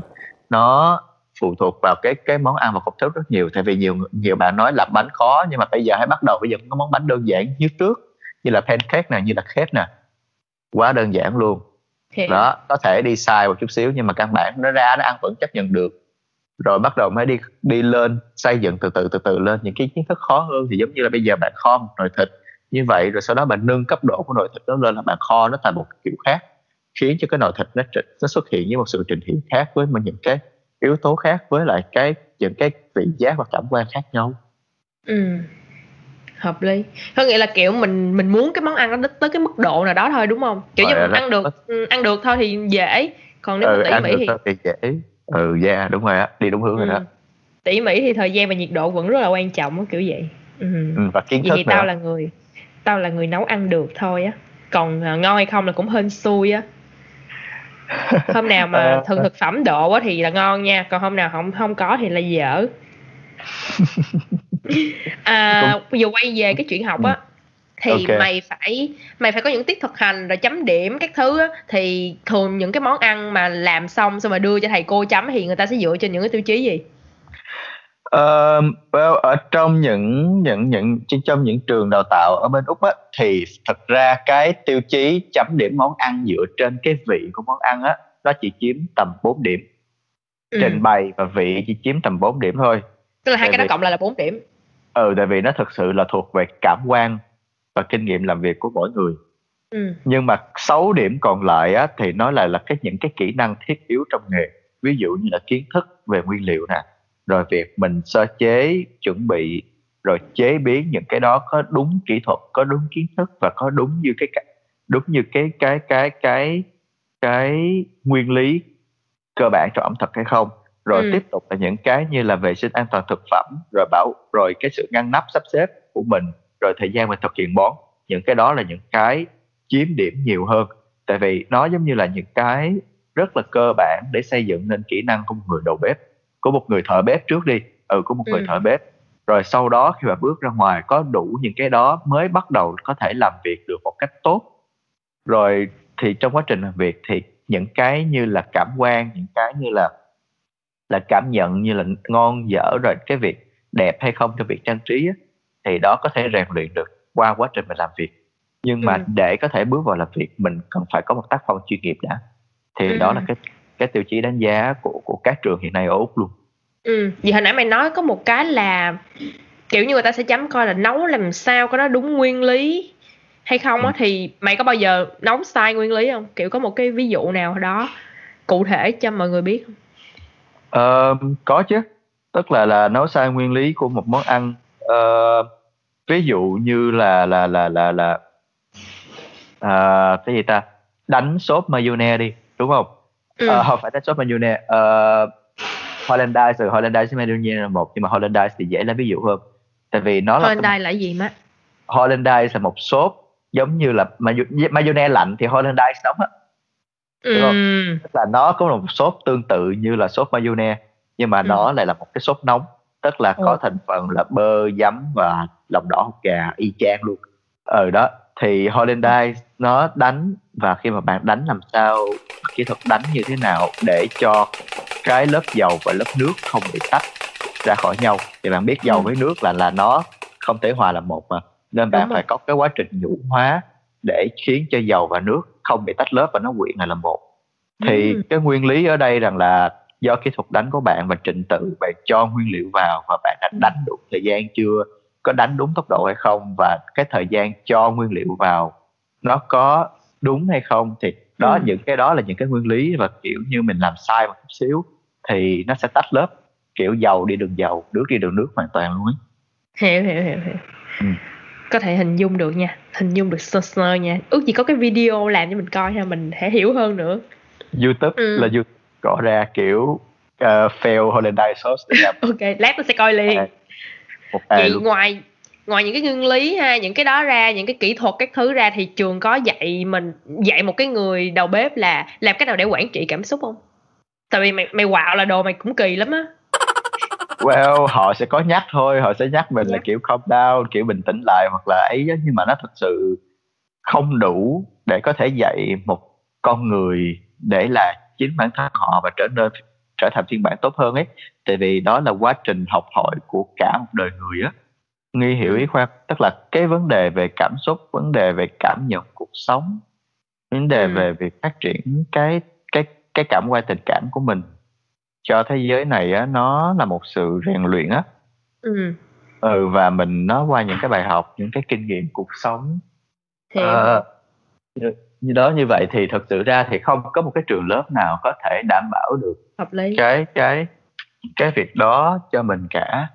nó phụ thuộc vào cái cái món ăn và công thức rất nhiều. Tại vì nhiều nhiều bạn nói làm bánh khó nhưng mà bây giờ hãy bắt đầu. Bây giờ có món bánh đơn giản như trước như là pancake nè như là cake nè. Quá đơn giản luôn. Hiểu. đó có thể đi sai một chút xíu nhưng mà căn bản nó ra nó ăn vẫn chấp nhận được rồi bắt đầu mới đi đi lên xây dựng từ từ từ từ lên những cái kiến thức khó hơn. Thì giống như là bây giờ bạn kho một nồi thịt như vậy rồi sau đó bạn nâng cấp độ của nồi thịt đó lên là bạn kho nó thành một kiểu khác khiến cho cái nồi thịt nó nó xuất hiện với một sự trình hiện khác với những cái yếu tố khác với lại cái những cái vị giác và cảm quan khác nhau. Ừ hợp lý. Có nghĩa là kiểu mình mình muốn cái món ăn nó tới cái mức độ nào đó thôi đúng không? Kiểu như mình ăn được ừ, ăn được thôi thì dễ còn nếu ừ, mà tỉ mỉ thì... thì dễ ừ yeah đúng rồi á đi đúng hướng ừ. rồi đó. Tỉ mỉ thì thời gian và nhiệt độ vẫn rất là quan trọng kiểu vậy. Ừ. ừ và kiến thức thì tao là người tao là người nấu ăn được thôi á. Còn uh, ngon hay không là cũng hên xui á. Hôm nào mà ờ, thường thực phẩm độ á thì là ngon nha còn hôm nào không không có thì là dở. À, giờ quay về cái chuyện học á. Ừ. thì okay. mày phải mày phải có những tiết thực hành rồi chấm điểm các thứ á. Thì thường những cái món ăn mà làm xong xong mà đưa cho thầy cô chấm thì người ta sẽ dựa trên những cái tiêu chí gì? Uh, well, ở trong những những những trong những trường đào tạo ở bên úc á, thì thật ra cái tiêu chí chấm điểm món ăn dựa trên cái vị của món ăn á nó chỉ chiếm tầm 4 điểm. Ừ. trình bày và vị chỉ chiếm tầm 4 điểm thôi. Tức là hai cái đó cộng lại là 4 điểm. Ừ tại vì nó thực sự là thuộc về cảm quan và kinh nghiệm làm việc của mỗi người ừ. nhưng mà 6 điểm còn lại á, thì nó lại là cái những cái kỹ năng thiết yếu trong nghề ví dụ như là kiến thức về nguyên liệu nè rồi việc mình sơ chế chuẩn bị rồi chế biến những cái đó có đúng kỹ thuật có đúng kiến thức và có đúng như cái đúng như cái cái cái cái cái nguyên lý cơ bản trong ẩm thực hay không rồi ừ. tiếp tục là những cái như là vệ sinh an toàn thực phẩm rồi bảo rồi cái sự ngăn nắp sắp xếp của mình rồi thời gian mình thực hiện bón. Những cái đó là những cái chiếm điểm nhiều hơn. Tại vì nó giống như là những cái rất là cơ bản để xây dựng nên kỹ năng của một người đầu bếp của một người thợ bếp trước đi. Ừ của một ừ. người thợ bếp. Rồi sau đó khi mà bước ra ngoài có đủ những cái đó mới bắt đầu có thể làm việc được một cách tốt. Rồi thì trong quá trình làm việc thì những cái như là cảm quan những cái như là là cảm nhận như là ngon dở rồi cái việc đẹp hay không trong việc trang trí á, thì đó có thể rèn luyện được qua quá trình mình làm việc. Nhưng mà ừ. để có thể bước vào làm việc mình cần phải có một tác phong chuyên nghiệp đã. Thì ừ. đó là cái cái tiêu chí đánh giá của của các trường hiện nay ở úc luôn. Ừ vì hồi nãy mày nói có một cái là kiểu như người ta sẽ chấm coi là nấu làm sao có nó đúng nguyên lý hay không á ừ. thì mày có bao giờ nấu sai nguyên lý không? Kiểu có một cái ví dụ nào đó cụ thể cho mọi người biết không? Uh, có chứ. Tức là là nấu sai nguyên lý của một món ăn. Uh, ví dụ như là là là là là uh, cái gì ta? Đánh sốt mayonnaise đi đúng không? Ừ. uh, không phải đánh sốt mayonnaise uh, Hollandaise từ Hollandaise mayonnaise là một nhưng mà Hollandaise thì dễ lấy ví dụ hơn. Tại vì nó là Hollandaise là gì má Hollandaise là một sốt giống như là mayonnaise lạnh thì Hollandaise nóng á. Đúng không? Tức là nó có một sốt tương tự như là sốt mayonnaise nhưng mà ừ. nó lại là một cái sốt nóng tức là có thành phần là bơ giấm và lòng đỏ hột gà y chang luôn. Ở ừ, đó. Thì Hollandaise nó đánh và khi mà bạn đánh làm sao kỹ thuật đánh như thế nào để cho cái lớp dầu và lớp nước không bị tách ra khỏi nhau? Thì bạn biết dầu ừ. với nước là là nó không thể hòa làm một mà. Nên bạn phải có cái quá trình nhũ hóa để khiến cho dầu và nước không bị tách lớp và nó quyện lại làm một. Thì ừ. cái nguyên lý ở đây rằng là do kỹ thuật đánh của bạn và trình tự bạn cho nguyên liệu vào và bạn đã ừ. đánh đủ thời gian chưa có đánh đúng tốc độ hay không và cái thời gian cho nguyên liệu vào nó có đúng hay không thì đó ừ. những cái đó là những cái nguyên lý và kiểu như mình làm sai một chút xíu thì nó sẽ tách lớp kiểu dầu đi đường dầu nước đi đường nước hoàn toàn luôn ấy hiểu hiểu hiểu hiểu ừ. có thể hình dung được nha hình dung được sơ sơ nha ước gì có cái video làm cho mình coi ha mình sẽ hiểu hơn nữa youtube ừ. là youtube gõ ra kiểu uh, fail holiday sauce để làm ok lát tôi sẽ coi liền à, vậy luôn. ngoài ngoài những cái nguyên lý ha những cái đó ra những cái kỹ thuật các thứ ra thì trường có dạy mình dạy một cái người đầu bếp là làm cách nào để quản trị cảm xúc không tại vì mày mày quạo là đồ mày cũng kỳ lắm á well họ sẽ có nhắc thôi họ sẽ nhắc mình yeah. là dạ. kiểu calm down kiểu bình tĩnh lại hoặc là ấy nhưng mà nó thật sự không đủ để có thể dạy một con người để là chính bản thân họ và trở nên trở thành phiên bản tốt hơn ấy. Tại vì đó là quá trình học hỏi của cả một đời người á. Nghi hiểu ý khoa tức là cái vấn đề về cảm xúc vấn đề về cảm nhận cuộc sống vấn đề ừ. về việc phát triển cái cái cái cảm quan tình cảm của mình cho thế giới này á nó là một sự rèn luyện á. Ừ. ừ và mình nó qua những cái bài học những cái kinh nghiệm cuộc sống. Thì... à, như đó như vậy thì thật sự ra thì không có một cái trường lớp nào có thể đảm bảo được hợp lý. cái cái cái việc đó cho mình cả.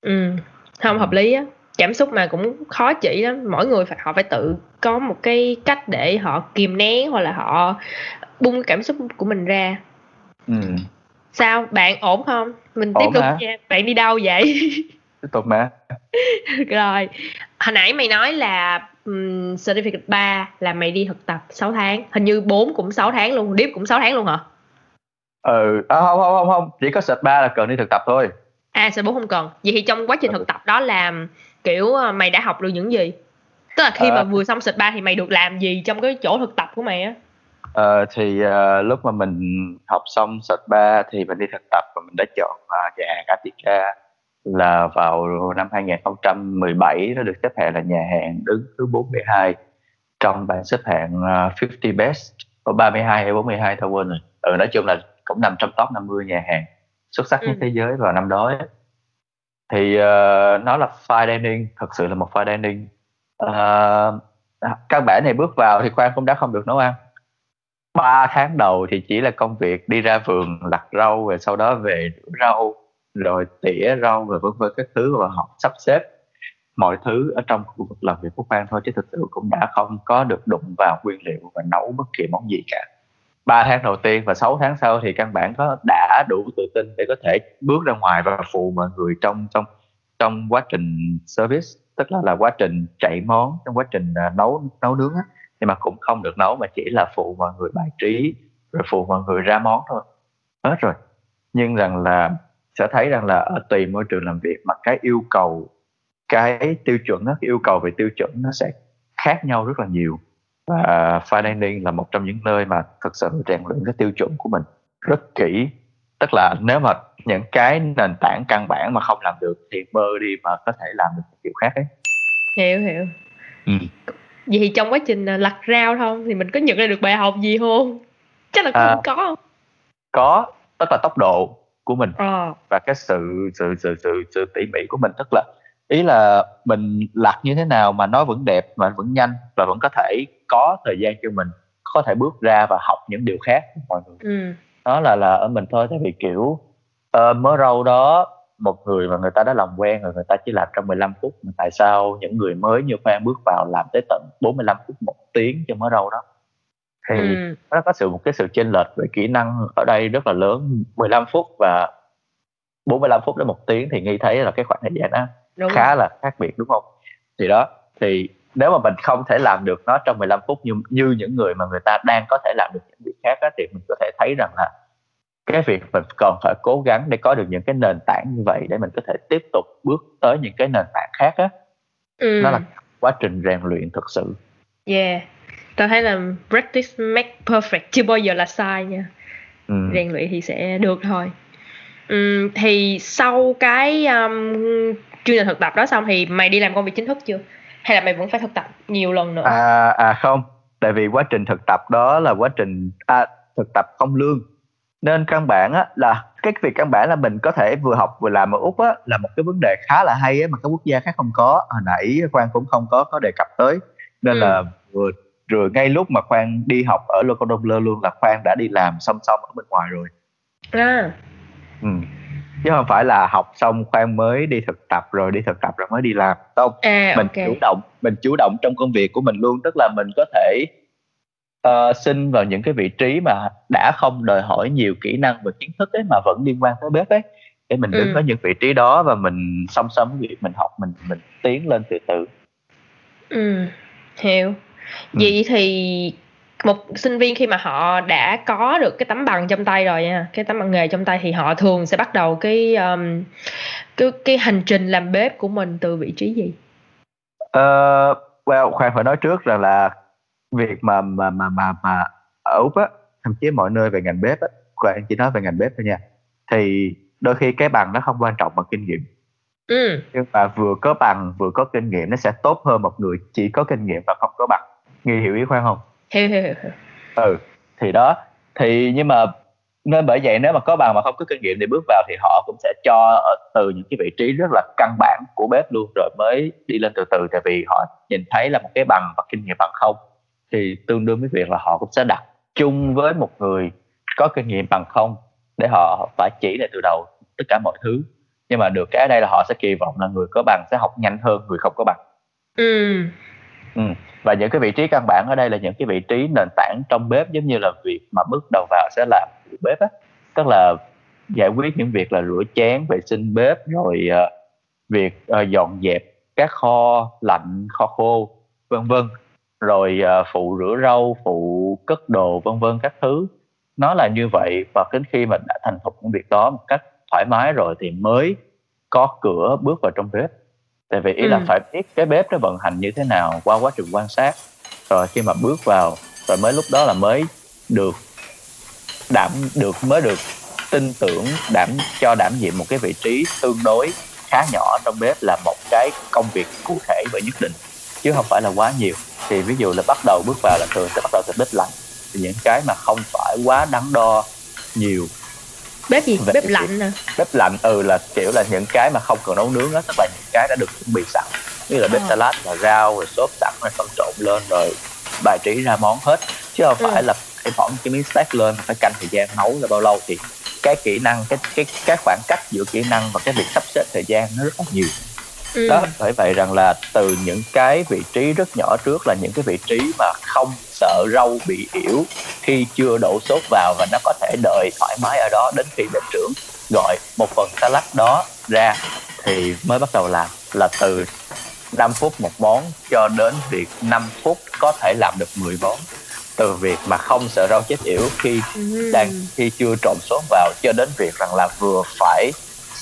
Ừ không hợp lý á. Cảm xúc mà cũng khó chỉ lắm. Mỗi người phải họ phải tự có một cái cách để họ kìm nén hoặc là họ bung cái cảm xúc của mình ra. Ừ. sao? Bạn ổn không? Mình ổn tiếp tục nha. Bạn đi đâu vậy? Tiếp tục mà. Rồi hồi nãy mày nói là um, certificate 3 là mày đi thực tập 6 tháng. Hình như 4 cũng 6 tháng luôn điếp cũng 6 tháng luôn hả? Ừ à, không không không không. Chỉ có cert 3 là cần đi thực tập thôi. À c 4 không cần. Vậy thì trong quá trình thực tập đó làm kiểu ờ, mày đã học được những gì? Tức là khi à, mà vừa xong sệt ba thì mày được làm gì trong cái chỗ thực tập của mày á? À, thì uh, lúc mà mình học xong sệt ba thì mình đi thực tập và mình đã chọn uh, nhà hàng là vào năm 2017 nó được xếp hạng là nhà hàng đứng thứ 42 trong bảng xếp hạng uh, 50 best có 32 hay 42 thôi quên rồi ừ, nói chung là cũng nằm trong top 50 nhà hàng xuất sắc nhất ừ. thế giới vào năm đó ấy. thì uh, nó là fine dining thật sự là một fine dining uh, các bạn này bước vào thì khoan cũng đã không được nấu ăn ba tháng đầu thì chỉ là công việc đi ra vườn lặt rau rồi sau đó về rau rồi tỉa rau và vân vân các thứ và họ sắp xếp mọi thứ ở trong khu vực làm việc của khoan thôi, chứ thực sự cũng đã không có được đụng vào nguyên liệu và nấu bất kỳ món gì cả. 3 tháng đầu tiên và 6 tháng sau thì căn bản có, đã đủ tự tin để có thể bước ra ngoài và phụ mọi người trong trong trong quá trình service, tức là là quá trình chạy món, trong quá trình à, nấu nấu nướng á. Nhưng mà cũng không được nấu mà chỉ là phụ mọi người bài trí, rồi phụ mọi người ra món thôi. Hết rồi. Nhưng rằng là sẽ thấy rằng là ở tùy môi trường làm việc mà cái yêu cầu cái tiêu chuẩn đó, cái yêu cầu về tiêu chuẩn nó sẽ khác nhau rất là nhiều. Và fine dining là một trong những nơi mà thực sự rèn luyện cái tiêu chuẩn của mình rất kỹ. Tức là nếu mà những cái nền tảng căn bản mà không làm được thì mơ đi mà có thể làm được kiểu khác ấy. Hiểu hiểu. Ừ. vậy thì trong quá trình à, lặt rau không thì mình có nhận ra được bài học gì không? Chắc là à, có. Không có tức là tốc độ của mình à. và cái sự sự sự sự sự tỉ mỉ của mình tức là ý là mình lặt như thế nào mà nó vẫn đẹp mà vẫn nhanh và vẫn có thể có thời gian cho mình có thể bước ra và học những điều khác mọi người ừ. đó là là ở mình thôi tại vì kiểu uh, mớ rau đó một người mà người ta đã làm quen rồi người ta chỉ làm trong 15 phút mà tại sao những người mới như Phan bước vào làm tới tận 45 phút một tiếng cho mớ rau đó thì ừ. nó có sự một cái sự chênh lệch về kỹ năng ở đây rất là lớn 15 phút và 45 phút đến một tiếng thì nghi thấy là cái khoảng thời gian đó đúng. khá là khác biệt đúng không thì đó thì nếu mà mình không thể làm được nó trong 15 phút như như những người mà người ta đang có thể làm được những việc khác á, thì mình có thể thấy rằng là cái việc mình còn phải cố gắng để có được những cái nền tảng như vậy để mình có thể tiếp tục bước tới những cái nền tảng khác á ừ. nó là quá trình rèn luyện thực sự yeah tao thấy là practice make perfect chưa bao giờ là sai nha. Ừ. rèn luyện thì sẽ được thôi. Ừ, thì sau cái um, chương trình thực tập đó xong thì mày đi làm công việc chính thức chưa? Hay là mày vẫn phải thực tập nhiều lần nữa? À à không. Tại vì quá trình thực tập đó là quá trình à, thực tập không lương. Nên căn bản á, là cái việc căn bản là mình có thể vừa học vừa làm ở úc á, là một cái vấn đề khá là hay á, mà các quốc gia khác không có. Hồi nãy khoan cũng không có có đề cập tới. Nên ừ. là vừa rồi ngay lúc mà khoan đi học ở local luôn là khoan đã đi làm song song ở bên ngoài rồi à. ừ. chứ không phải là học xong khoan mới đi thực tập rồi đi thực tập rồi mới đi làm không à, mình okay. chủ động mình chủ động trong công việc của mình luôn tức là mình có thể uh, xin vào những cái vị trí mà đã không đòi hỏi nhiều kỹ năng và kiến thức ấy mà vẫn liên quan tới bếp ấy để mình đứng ừ. ở những vị trí đó và mình song song việc mình học mình mình tiến lên từ từ ừ hiểu. Vậy ừ. thì một sinh viên khi mà họ đã có được cái tấm bằng trong tay rồi nha cái tấm bằng nghề trong tay thì họ thường sẽ bắt đầu cái um, cái cái hành trình làm bếp của mình từ vị trí gì? Uh, well khoan phải nói trước rằng là việc mà mà mà mà mà ở úc á thậm chí mọi nơi về ngành bếp á em chỉ nói về ngành bếp thôi nha thì đôi khi cái bằng nó không quan trọng bằng kinh nghiệm ừ. nhưng mà vừa có bằng vừa có kinh nghiệm nó sẽ tốt hơn một người chỉ có kinh nghiệm và không có bằng nghi hiểu ý khoan không? Hiểu hiểu hiểu ừ thì đó. Thì nhưng mà nên bởi vậy nếu mà có bằng mà không có kinh nghiệm thì bước vào thì họ cũng sẽ cho ở từ những cái vị trí rất là căn bản của bếp luôn rồi mới đi lên từ từ. Tại vì họ nhìn thấy là một cái bằng và kinh nghiệm bằng không thì tương đương với việc là họ cũng sẽ đặt chung với một người có kinh nghiệm bằng không để họ phải chỉ lại từ đầu tất cả mọi thứ. Nhưng mà được cái ở đây là họ sẽ kỳ vọng là người có bằng sẽ học nhanh hơn người không có bằng. Ừ. Ừ và những cái vị trí căn bản ở đây là những cái vị trí nền tảng trong bếp giống như là việc mà bước đầu vào sẽ làm bếp á. Tức là giải quyết những việc là rửa chén vệ sinh bếp rồi uh, việc uh, dọn dẹp các kho lạnh kho khô vân vân. Rồi uh, phụ rửa rau phụ cất đồ vân vân các thứ. Nó là như vậy và đến khi mình đã thành thục những việc đó một cách thoải mái rồi thì mới có cửa bước vào trong bếp tại vì ý ừ. là phải biết cái bếp nó vận hành như thế nào qua quá trình quan sát. Rồi khi mà bước vào rồi mới lúc đó là mới được đảm được mới được tin tưởng đảm cho đảm nhiệm một cái vị trí tương đối khá nhỏ trong bếp là một cái công việc cụ thể và nhất định chứ không phải là quá nhiều. Thì ví dụ là bắt đầu bước vào là thường sẽ bắt đầu từ bếp lạnh. Thì những cái mà không phải quá đắn đo nhiều bếp gì? Bếp lạnh nè. Bếp lạnh ừ là kiểu là những cái mà không cần nấu nướng đó tức là những cái đã được chuẩn bị sẵn. Như là bếp à. salad là rau rồi sốt sẵn rồi phân trộn lên rồi bài trí ra món hết. Chứ không ừ. phải là phải bỏ cái miếng steak lên phải canh thời gian nấu là bao lâu thì cái kỹ năng cái cái cái khoảng cách giữa kỹ năng và cái việc sắp xếp thời gian nó rất là nhiều ừ. đó bởi vậy rằng là từ những cái vị trí rất nhỏ trước là những cái vị trí mà không sợ rau bị yểu khi chưa đổ sốt vào và nó có thể đợi thoải mái ở đó đến khi bếp trưởng gọi một phần salad đó ra thì mới bắt đầu làm là từ 5 phút một món cho đến việc 5 phút có thể làm được 10 món từ việc mà không sợ rau chết yểu khi ừ. đang khi chưa trộn sốt vào cho đến việc rằng là vừa phải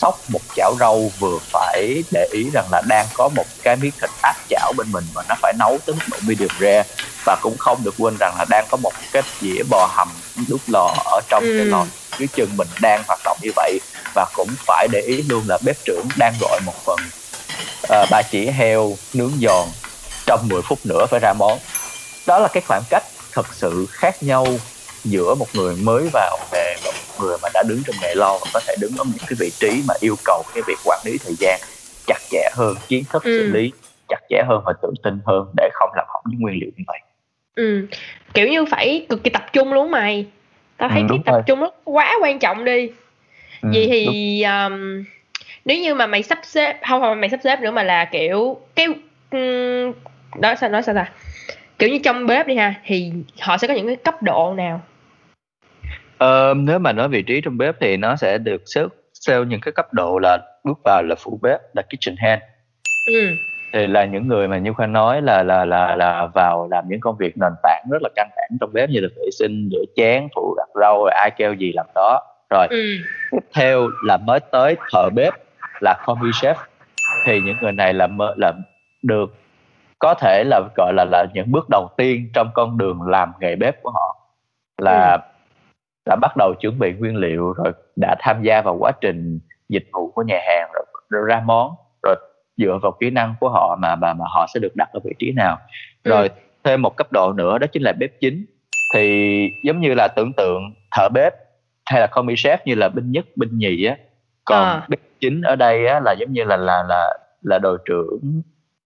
sóc một chảo rau vừa phải để ý rằng là đang có một cái miếng thịt áp chảo bên mình và nó phải nấu tới mức độ medium rare. Và cũng không được quên rằng là đang có một cái dĩa bò hầm đút lò ở trong ừ. cái lò dưới chân mình đang hoạt động như vậy. Và cũng phải để ý luôn là bếp trưởng đang gọi một phần uh, ba chỉ heo nướng giòn trong 10 phút nữa phải ra món. Đó là cái khoảng cách thật sự khác nhau giữa một người mới vào một người mà đã đứng trong nghề lo và có thể đứng ở những cái vị trí mà yêu cầu cái việc quản lý thời gian chặt chẽ hơn kiến thức ừ. xử lý chặt chẽ hơn và tự tin hơn để không làm hỏng những nguyên liệu như vậy. Ừ. Kiểu như phải cực kỳ tập trung luôn mày. Tao thấy ừ, cái tập rồi. trung nó quá quan trọng đi. Ừ, vậy thì um, nếu như mà mày sắp xếp không không mày sắp xếp nữa mà là kiểu cái um, đó sao nói sao ta? Kiểu như trong bếp đi ha thì họ sẽ có những cái cấp độ nào ờ, nếu mà nói vị trí trong bếp thì nó sẽ được xếp theo những cái cấp độ là bước vào là phụ bếp là kitchen hand ừ. thì là những người mà như khoa nói là là là là vào làm những công việc nền tảng rất là căng thẳng trong bếp như là vệ sinh rửa chén phụ đặt rau rồi ai kêu gì làm đó rồi ừ. tiếp theo là mới tới thợ bếp là commis chef thì những người này là là được có thể là gọi là là những bước đầu tiên trong con đường làm nghề bếp của họ là ừ. Đã bắt đầu chuẩn bị nguyên liệu rồi đã tham gia vào quá trình dịch vụ của nhà hàng rồi, rồi ra món rồi dựa vào kỹ năng của họ mà mà mà họ sẽ được đặt ở vị trí nào ừ. rồi thêm một cấp độ nữa đó chính là bếp chính thì giống như là tưởng tượng thợ bếp hay là commis chef như là binh nhất binh nhì á còn à. bếp chính ở đây á là giống như là là là là đội trưởng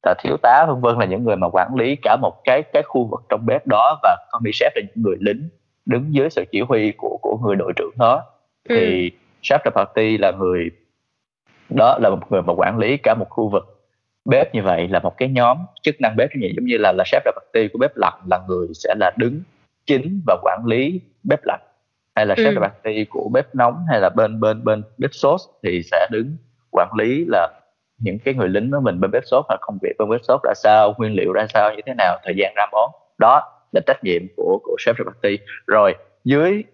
là thiếu tá vân vân là những người mà quản lý cả một cái cái khu vực trong bếp đó và commis chef là những người lính đứng dưới sự chỉ huy của của người đội trưởng đó ừ. thì chef de party là người đó là một người mà quản lý cả một khu vực bếp như vậy là một cái nhóm chức năng bếp như vậy giống như là là chef de party của bếp lạnh là người sẽ là đứng chính và quản lý bếp lạnh hay là chef ừ. de party của bếp nóng hay là bên bên bên bếp sốt thì sẽ đứng quản lý là những cái người lính của mình bên bếp sốt là công việc bên bếp sốt ra sao nguyên liệu ra sao như thế nào thời gian ra món đó là trách nhiệm của của chef de rồi, dưới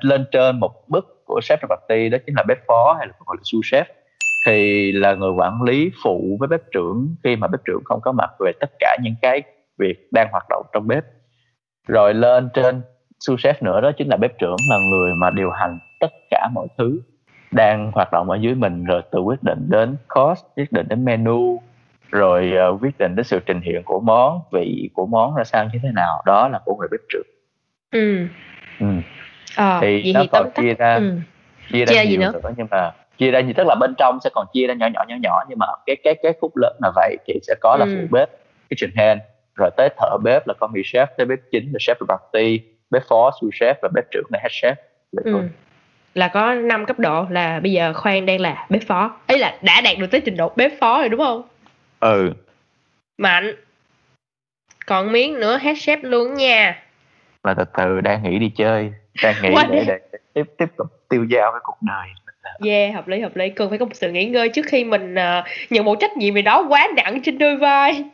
lên trên một bước của chef de đó chính là bếp phó hay là gọi là sous chef, thì là người quản lý phụ với bếp trưởng khi mà bếp trưởng không có mặt về tất cả những cái việc đang hoạt động trong bếp. Rồi lên trên sous chef nữa, đó chính là bếp trưởng là người mà điều hành tất cả mọi thứ đang hoạt động ở dưới mình, rồi từ quyết định đến cost, quyết định đến menu rồi uh, quyết định đến sự trình hiện của món vị của món ra sao như thế nào đó là của người bếp trưởng ừ, ừ. À, thì nó còn chia ra ừ. chia ra chia nhiều nữa? nữa nhưng mà chia ra như tức là bên trong sẽ còn chia ra nhỏ nhỏ nhỏ nhỏ nhưng mà cái cái cái khúc lớn là vậy thì sẽ có là ừ. phụ bếp kitchen hand rồi tới thợ bếp là con mì chef tới bếp chính là chef de partie bếp phó sous chef và bếp trưởng là head chef vậy ừ. là có 5 cấp độ là bây giờ khoan đang là bếp phó ấy là đã đạt được tới trình độ bếp phó rồi đúng không ừ. Mạnh. Còn miếng nữa head chef luôn nha. Là từ từ đang nghĩ đi chơi. Đang nghĩ để, để, để tiếp tiếp tục tiêu dao với cuộc đời. Yeah, hợp lý hợp lý. Cần phải có một sự nghỉ ngơi trước khi mình uh, nhận một trách nhiệm gì đó quá nặng trên đôi vai.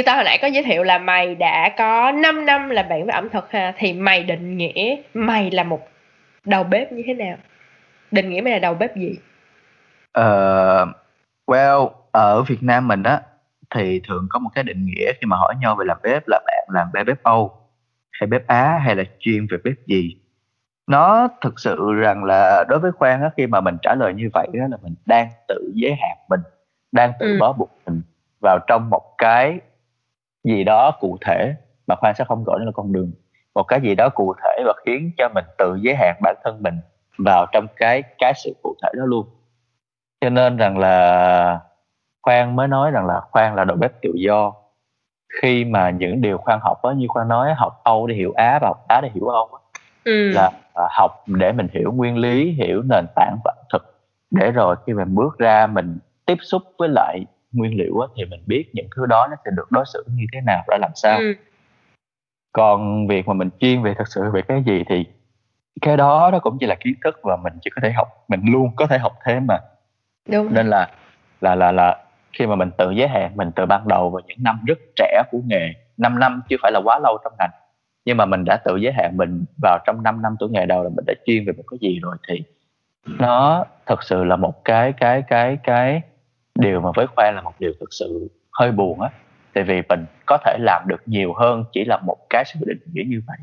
Như tao hồi nãy có giới thiệu là mày đã có 5 năm làm bạn với ẩm thực ha thì mày định nghĩa mày là một đầu bếp như thế nào? Định nghĩa mày là đầu bếp gì? Uh, well ở Việt Nam mình á thì thường có một cái định nghĩa khi mà hỏi nhau về làm bếp là bạn làm bếp bếp Âu hay bếp Á hay là chuyên về bếp gì. Nó thực sự rằng là đối với khoan á khi mà mình trả lời như vậy đó là mình đang tự giới hạn mình đang tự ừ. bó buộc mình vào trong một cái gì đó cụ thể mà khoan sẽ không gọi nó là con đường. Một cái gì đó cụ thể và khiến cho mình tự giới hạn bản thân mình vào trong cái cái sự cụ thể đó luôn. Cho nên rằng là khoan mới nói rằng là khoan là đầu bếp tự do. Khi mà những điều khoan học đó như khoan nói học âu để hiểu á và học á để hiểu âu ừ. là à, học để mình hiểu nguyên lý hiểu nền tảng vật thực. Để rồi khi mình bước ra mình tiếp xúc với lại nguyên liệu á, thì mình biết những thứ đó nó sẽ được đối xử như thế nào ra làm sao ừ. còn việc mà mình chuyên về thật sự về cái gì thì cái đó nó cũng chỉ là kiến thức và mình chỉ có thể học mình luôn có thể học thêm mà Đúng. nên là là là là khi mà mình tự giới hạn mình từ ban đầu vào những năm rất trẻ của nghề 5 năm chưa phải là quá lâu trong ngành nhưng mà mình đã tự giới hạn mình vào trong 5 năm tuổi nghề đầu là mình đã chuyên về một cái gì rồi thì nó thật sự là một cái cái cái cái điều mà với khoa là một điều thực sự hơi buồn á. Tại vì mình có thể làm được nhiều hơn chỉ là một cái sự định nghĩa như vậy.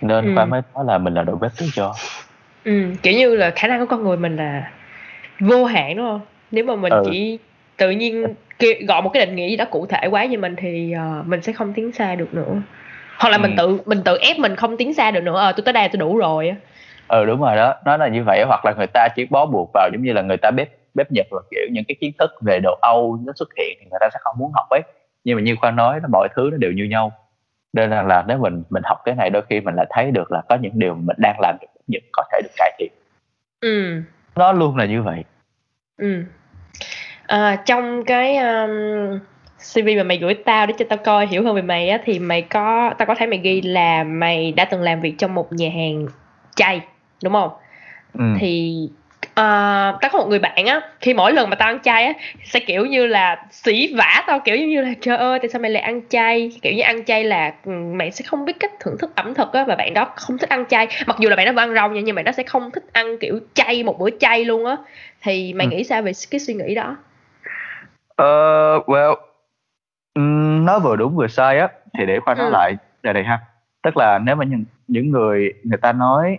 Nên ừ. khoa mới nói là mình là đội bếp tự do. Ừ, kiểu như là khả năng của con người mình là vô hạn đúng không? Nếu mà mình ừ. chỉ tự nhiên gọi một cái định nghĩa gì đó cụ thể quá như mình thì uh, mình sẽ không tiến xa được nữa. Hoặc là ừ. mình tự mình tự ép mình không tiến xa được nữa ờ tôi tới đây tôi đủ rồi ừ đúng rồi đó. Nó là như vậy hoặc là người ta chỉ bó buộc vào giống như là người ta bếp bếp nhật và kiểu những cái kiến thức về đồ âu nó xuất hiện thì người ta sẽ không muốn học ấy nhưng mà như khoa nói là mọi thứ nó đều như nhau. Nên là, là nếu mình mình học cái này đôi khi mình lại thấy được là có những điều mình đang làm được những có thể được cải thiện. Ừ. Nó luôn là như vậy. Ừ. À, trong cái um, CV mà mày gửi tao để cho tao coi hiểu hơn về mày á thì mày có tao có thấy mày ghi là mày đã từng làm việc trong một nhà hàng chay đúng không? Ừ. thì uh, tao có một người bạn á khi mỗi lần mà tao ăn chay á sẽ kiểu như là xỉ vả tao kiểu như là trời ơi tại sao mày lại ăn chay? Kiểu như ăn chay là ừ, mày sẽ không biết cách thưởng thức ẩm thực á và bạn đó không thích ăn chay. Mặc dù là bạn đó vẫn ăn rau nha nhưng mà nó sẽ không thích ăn kiểu chay một bữa chay luôn á. Thì mày ừ. nghĩ sao về cái suy nghĩ đó? Uh, well, nó vừa đúng vừa sai á thì để khoa nói ừ. lại là đây ha. Tức là nếu mà những, những người người ta nói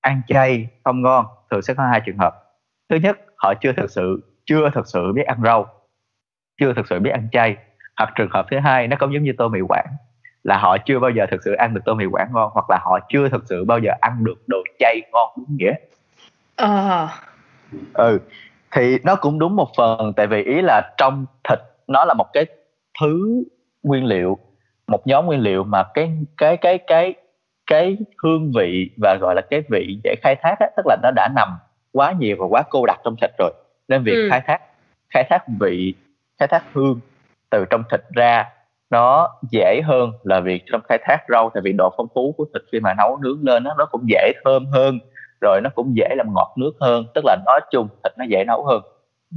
ăn chay không ngon thường sẽ có hai trường hợp. Thứ nhất họ chưa thực sự chưa thực sự biết ăn rau chưa thực sự biết ăn chay. Hoặc trường hợp thứ hai nó cũng giống như tô mì quảng là họ chưa bao giờ thực sự ăn được tô mì quảng ngon hoặc là họ chưa thực sự bao giờ ăn được đồ chay ngon đúng nghĩa. Ờ. Ừ thì nó cũng đúng một phần tại vì ý là trong thịt nó là một cái thứ nguyên liệu một nhóm nguyên liệu mà cái cái cái cái cái hương vị và gọi là cái vị để khai thác á, tức là nó đã nằm quá nhiều và quá cô đặc trong thịt rồi nên việc ừ. khai thác khai thác vị khai thác hương từ trong thịt ra nó dễ hơn là việc trong khai thác rau tại vì độ phong phú của thịt khi mà nấu nướng lên nó nó cũng dễ thơm hơn rồi nó cũng dễ làm ngọt nước hơn tức là nói chung thịt nó dễ nấu hơn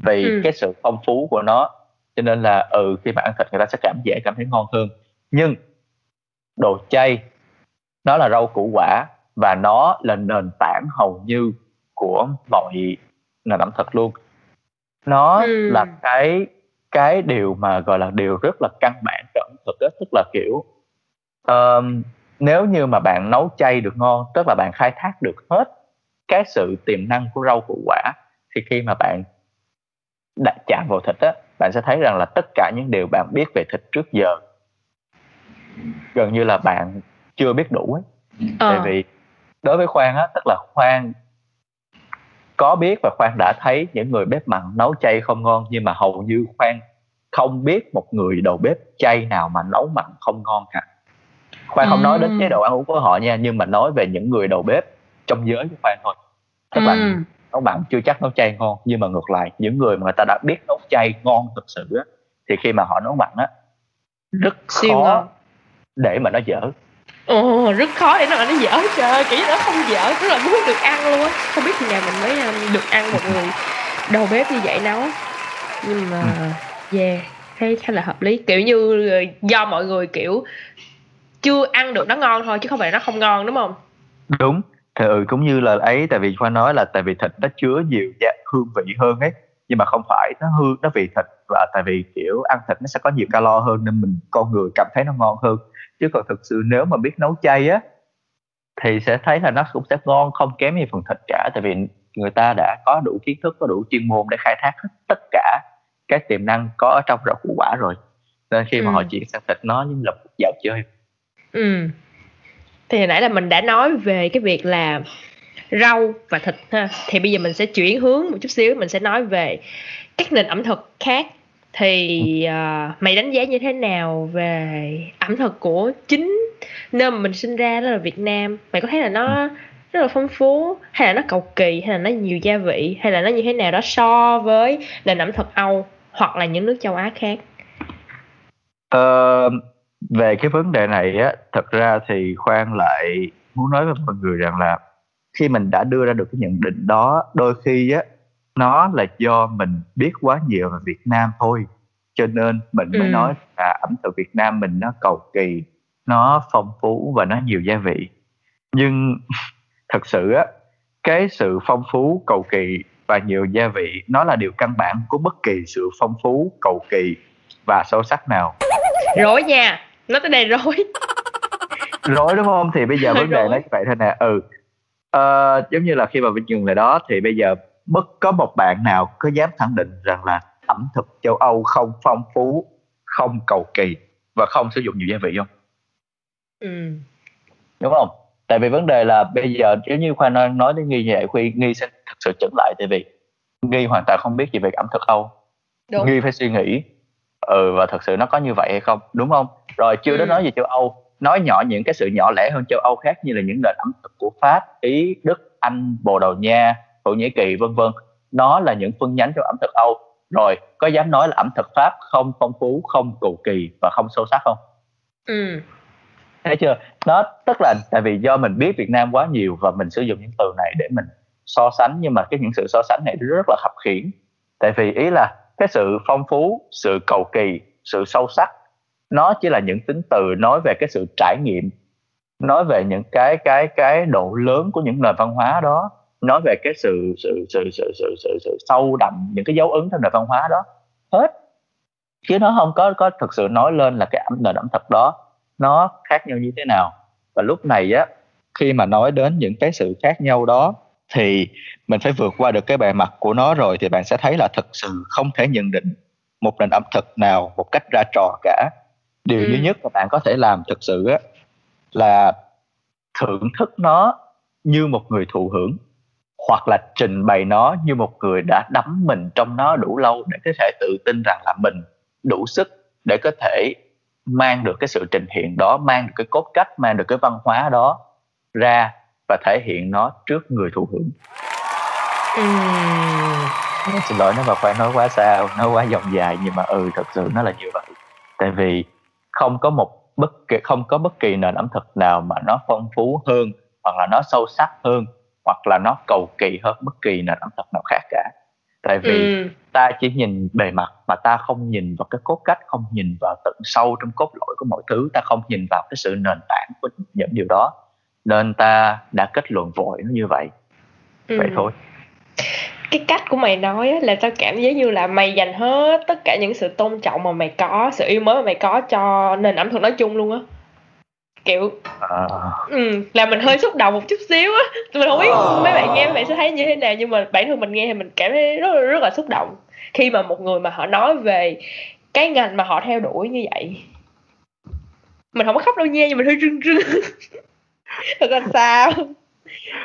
vì ừ. cái sự phong phú của nó cho nên là ừ khi mà ăn thịt người ta sẽ cảm dễ cảm thấy ngon hơn nhưng đồ chay nó là rau củ quả và nó là nền tảng hầu như của mọi nền ẩm thực luôn nó ừ. là cái cái điều mà gọi là điều rất là căn bản trong ẩm thực đó tức là kiểu um, nếu như mà bạn nấu chay được ngon tức là bạn khai thác được hết cái sự tiềm năng của rau củ quả thì khi mà bạn đã chạm vào thịt á bạn sẽ thấy rằng là tất cả những điều bạn biết về thịt trước giờ gần như là bạn chưa biết đủ ấy ờ. tại vì đối với khoan á tức là khoan có biết và khoan đã thấy những người bếp mặn nấu chay không ngon nhưng mà hầu như khoan không biết một người đầu bếp chay nào mà nấu mặn không ngon cả khoan ừ. không nói đến chế độ ăn uống của họ nha nhưng mà nói về những người đầu bếp trong giới của khoan thôi tức ừ. là nấu mặn chưa chắc nấu chay ngon nhưng mà ngược lại những người mà người ta đã biết nấu chay ngon thực sự á thì khi mà họ nấu mặn á rất Siêu khó ngon. để mà nó dở Ồ, rất khó để nó nó dở trời kiểu như nó không dở rất là muốn được ăn luôn á. Không biết khi nào mình mới um, được ăn một người đầu bếp như vậy nấu nhưng mà ừ. yeah thấy khá là hợp lý. Kiểu như ờ, do mọi người kiểu chưa ăn được nó ngon thôi chứ không phải nó không ngon đúng không? Đúng. Thì ừ, cũng như là ấy tại vì khoa nói là tại vì thịt nó chứa nhiều giá, hương vị hơn ấy. Nhưng mà không phải nó hương nó vì thịt và tại vì kiểu ăn thịt nó sẽ có nhiều calo hơn nên mình con người cảm thấy nó ngon hơn chứ còn thực sự nếu mà biết nấu chay á thì sẽ thấy là nó cũng sẽ ngon không kém gì phần thịt cả. Tại vì người ta đã có đủ kiến thức có đủ chuyên môn để khai thác hết tất cả các tiềm năng có ở trong rau củ quả rồi. Nên khi mà ừ. họ chuyển sang thịt nó như là một dạo chơi. Ừ. Thì hồi nãy là mình đã nói về cái việc là rau và thịt ha. Thì bây giờ mình sẽ chuyển hướng một chút xíu. Mình sẽ nói về các nền ẩm thực khác thì uh, mày đánh giá như thế nào về ẩm thực của chính nơi mà mình sinh ra đó là Việt Nam? Mày có thấy là nó rất là phong phú hay là nó cầu kỳ hay là nó nhiều gia vị hay là nó như thế nào đó so với nền ẩm thực Âu hoặc là những nước châu Á khác? Uh, về cái vấn đề này á thật ra thì khoan lại muốn nói với mọi người rằng là khi mình đã đưa ra được cái nhận định đó đôi khi á nó là do mình biết quá nhiều về Việt Nam thôi cho nên mình mới ừ. nói là ẩm thực Việt Nam mình nó cầu kỳ nó phong phú và nó nhiều gia vị. Nhưng thật sự á cái sự phong phú cầu kỳ và nhiều gia vị nó là điều căn bản của bất kỳ sự phong phú cầu kỳ và sâu sắc nào. Rối nha nó tới đây rối. Rối đúng không? Thì bây giờ vấn đề nó như vậy thôi nè. Ừ. Uh, giống như là khi mà Vinh dừng lại đó thì bây giờ bất có một bạn nào có dám khẳng định rằng là ẩm thực châu Âu không phong phú không cầu kỳ và không sử dụng nhiều gia vị không ừ. đúng không tại vì vấn đề là bây giờ nếu như khoa nói, nói đến nghi như vậy nghi sẽ thực sự chững lại tại vì nghi hoàn toàn không biết gì về ẩm thực âu đúng. nghi phải suy nghĩ ừ và thật sự nó có như vậy hay không đúng không rồi chưa ừ. đến nói về châu âu nói nhỏ những cái sự nhỏ lẻ hơn châu Âu khác như là những nền ẩm thực của Pháp, Ý, Đức, Anh, Bồ Đào Nha, Thổ Nhĩ Kỳ vân vân. Nó là những phân nhánh trong ẩm thực Âu. Rồi, có dám nói là ẩm thực Pháp không phong phú, không cầu kỳ và không sâu sắc không? Ừ. Thấy chưa? Nó tức là tại vì do mình biết Việt Nam quá nhiều và mình sử dụng những từ này để mình so sánh nhưng mà cái những sự so sánh này rất là khập khiển. Tại vì ý là cái sự phong phú, sự cầu kỳ, sự sâu sắc nó chỉ là những tính từ nói về cái sự trải nghiệm nói về những cái cái cái độ lớn của những nền văn hóa đó nói về cái sự sự sự sự sự sự, sự sâu đậm những cái dấu ấn trong nền văn hóa đó. Hết. Chứ nó không có có thực sự nói lên là cái ẩm nền ẩm thực đó nó khác nhau như thế nào. Và lúc này á khi mà nói đến những cái sự khác nhau đó thì mình phải vượt qua được cái bề mặt của nó rồi thì bạn sẽ thấy là thực sự không thể nhận định một nền ẩm thực nào một cách ra trò cả. Điều ừ. duy nhất mà bạn có thể làm thực sự á là thưởng thức nó như một người thụ hưởng hoặc là trình bày nó như một người đã đắm mình trong nó đủ lâu để có thể tự tin rằng là mình đủ sức để có thể mang được cái sự trình hiện đó mang được cái cốt cách mang được cái văn hóa đó ra và thể hiện nó trước người thụ hưởng. Uhm. xin lỗi nếu mà phải nói quá xa nói quá dòng dài nhưng mà ừ thật sự nó là như vậy. Tại vì không có một bất kỳ không có bất kỳ nền ẩm thực nào mà nó phong phú hơn hoặc là nó sâu sắc hơn hoặc là nó cầu kỳ hơn bất kỳ nền ẩm thực nào khác cả. Tại vì ừ. ta chỉ nhìn bề mặt mà ta không nhìn vào cái cốt cách không nhìn vào tận sâu trong cốt lõi của mọi thứ ta không nhìn vào cái sự nền tảng của những điều đó. Nên ta đã kết luận vội nó như vậy. Ừ. vậy thôi. Cái cách của mày nói á, là tao cảm giác như là mày dành hết tất cả những sự tôn trọng mà mày có sự yêu mến mà mày có cho nền ẩm thực nói chung luôn á kiểu à. ừ, là mình hơi xúc động một chút xíu á mình không biết à. mấy bạn nghe mấy bạn sẽ thấy như thế nào nhưng mà bản thân mình nghe thì mình cảm thấy rất rất là xúc động khi mà một người mà họ nói về cái ngành mà họ theo đuổi như vậy mình không có khóc đâu nha nhưng mình hơi rưng rưng thật là sao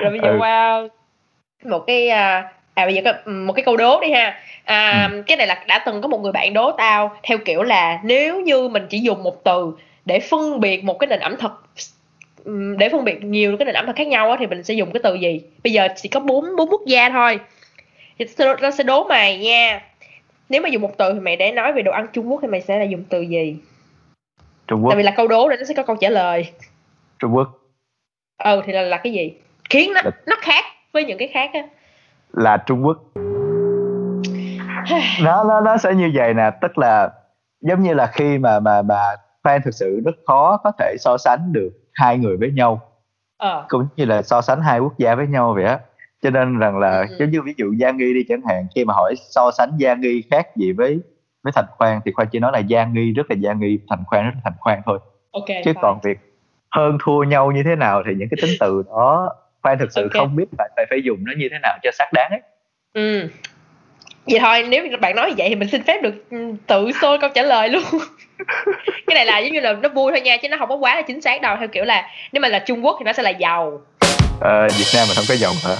rồi bây giờ ừ. qua một cái uh, à bây giờ có một cái câu đố đi ha à, ừ. cái này là đã từng có một người bạn đố tao theo kiểu là nếu như mình chỉ dùng một từ để phân biệt một cái nền ẩm thực để phân biệt nhiều cái nền ẩm thực khác nhau á, thì mình sẽ dùng cái từ gì? Bây giờ chỉ có bốn bốn quốc gia thôi. Thì nó sẽ đố mày nha. Nếu mà dùng một từ thì mày để nói về đồ ăn Trung Quốc thì mày sẽ là dùng từ gì? Trung Quốc. tại vì là câu đố rồi nó sẽ có câu trả lời. Trung Quốc. Ừ thì là là cái gì? Khiến nó nó khác với những cái khác á. Là Trung Quốc. Nó nó nó sẽ như vậy nè tức là giống như là khi mà mà mà fan thực sự rất khó có thể so sánh được hai người với nhau ờ. cũng như là so sánh hai quốc gia với nhau vậy á cho nên rằng là ừ. giống như ví dụ Giang Nghi đi chẳng hạn khi mà hỏi so sánh Giang Nghi khác gì với với Thành Khoan thì Khoan chỉ nói là Giang Nghi rất là Giang Nghi Thành Khoan rất là Thành Khoan thôi okay, chứ fine. còn việc hơn thua nhau như thế nào thì những cái tính từ đó Khoan thực sự okay. không biết phải, phải phải dùng nó như thế nào cho xác đáng ấy ừ vậy thôi nếu bạn nói như vậy thì mình xin phép được ừ, tự xôi câu trả lời luôn. Cái này là giống như là nó vui thôi nha chứ nó không có quá là chính xác đâu theo kiểu là nếu mà là trung quốc thì nó sẽ là giàu. Ờ, việt nam mình không có dầu hả?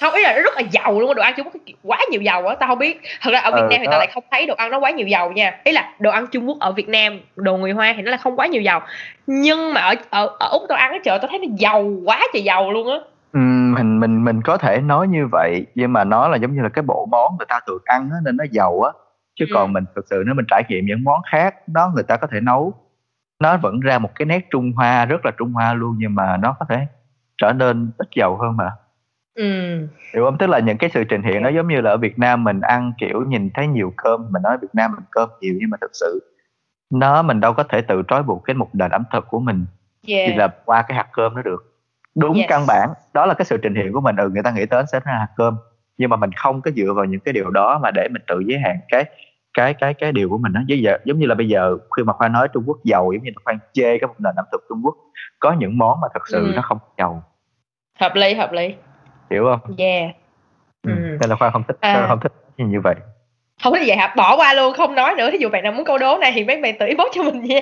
Không ý là nó rất là giàu luôn đồ ăn trung quốc quá nhiều dầu á tao không biết. Thật ra ở việt ờ, nam thì tao lại không thấy đồ ăn nó quá nhiều dầu nha. Ý là đồ ăn trung quốc ở việt nam đồ người hoa thì nó là không quá nhiều dầu nhưng mà ở ở, ở úc tao ăn ở chợ tao thấy nó giàu quá trời dầu luôn á mình mình mình có thể nói như vậy, nhưng mà nó là giống như là cái bộ món người ta thường ăn á, nên nó giàu á. Chứ Ừm. còn mình thực sự nếu mình trải nghiệm những món khác, đó người ta có thể nấu, nó vẫn ra một cái nét Trung Hoa, rất là Trung Hoa luôn, nhưng mà nó có thể trở nên ít dầu hơn mà. Ừm. Hiểu hông? Tức là những cái sự trình hiện nó giống như là ở Việt Nam mình ăn, kiểu, nhìn thấy nhiều cơm, mình nói Việt Nam mình cơm nhiều nhưng mà thực sự nó mình đâu có thể tự trói buộc cái một nền ẩm thực của mình chỉ là qua cái hạt cơm đó được đúng yes. căn bản đó là cái sự trình hiện của mình ừ người ta nghĩ tới sẽ ra hạt cơm nhưng mà mình không có dựa vào những cái điều đó mà để mình tự giới hạn cái cái cái cái điều của mình đó giờ giống như là bây giờ khi mà khoa nói Trung Quốc giàu giống như là khoan chê cái một nền ẩm thực Trung Quốc có những món mà thật sự ừ. nó không giàu hợp lý hợp lý hiểu không yeah ừ. Ừ. nên là khoa không thích à. không thích như vậy không có vậy hả? Bỏ qua luôn không nói nữa. Thí dụ bạn nào muốn câu đố này thì mấy bạn tự inbox cho mình nha.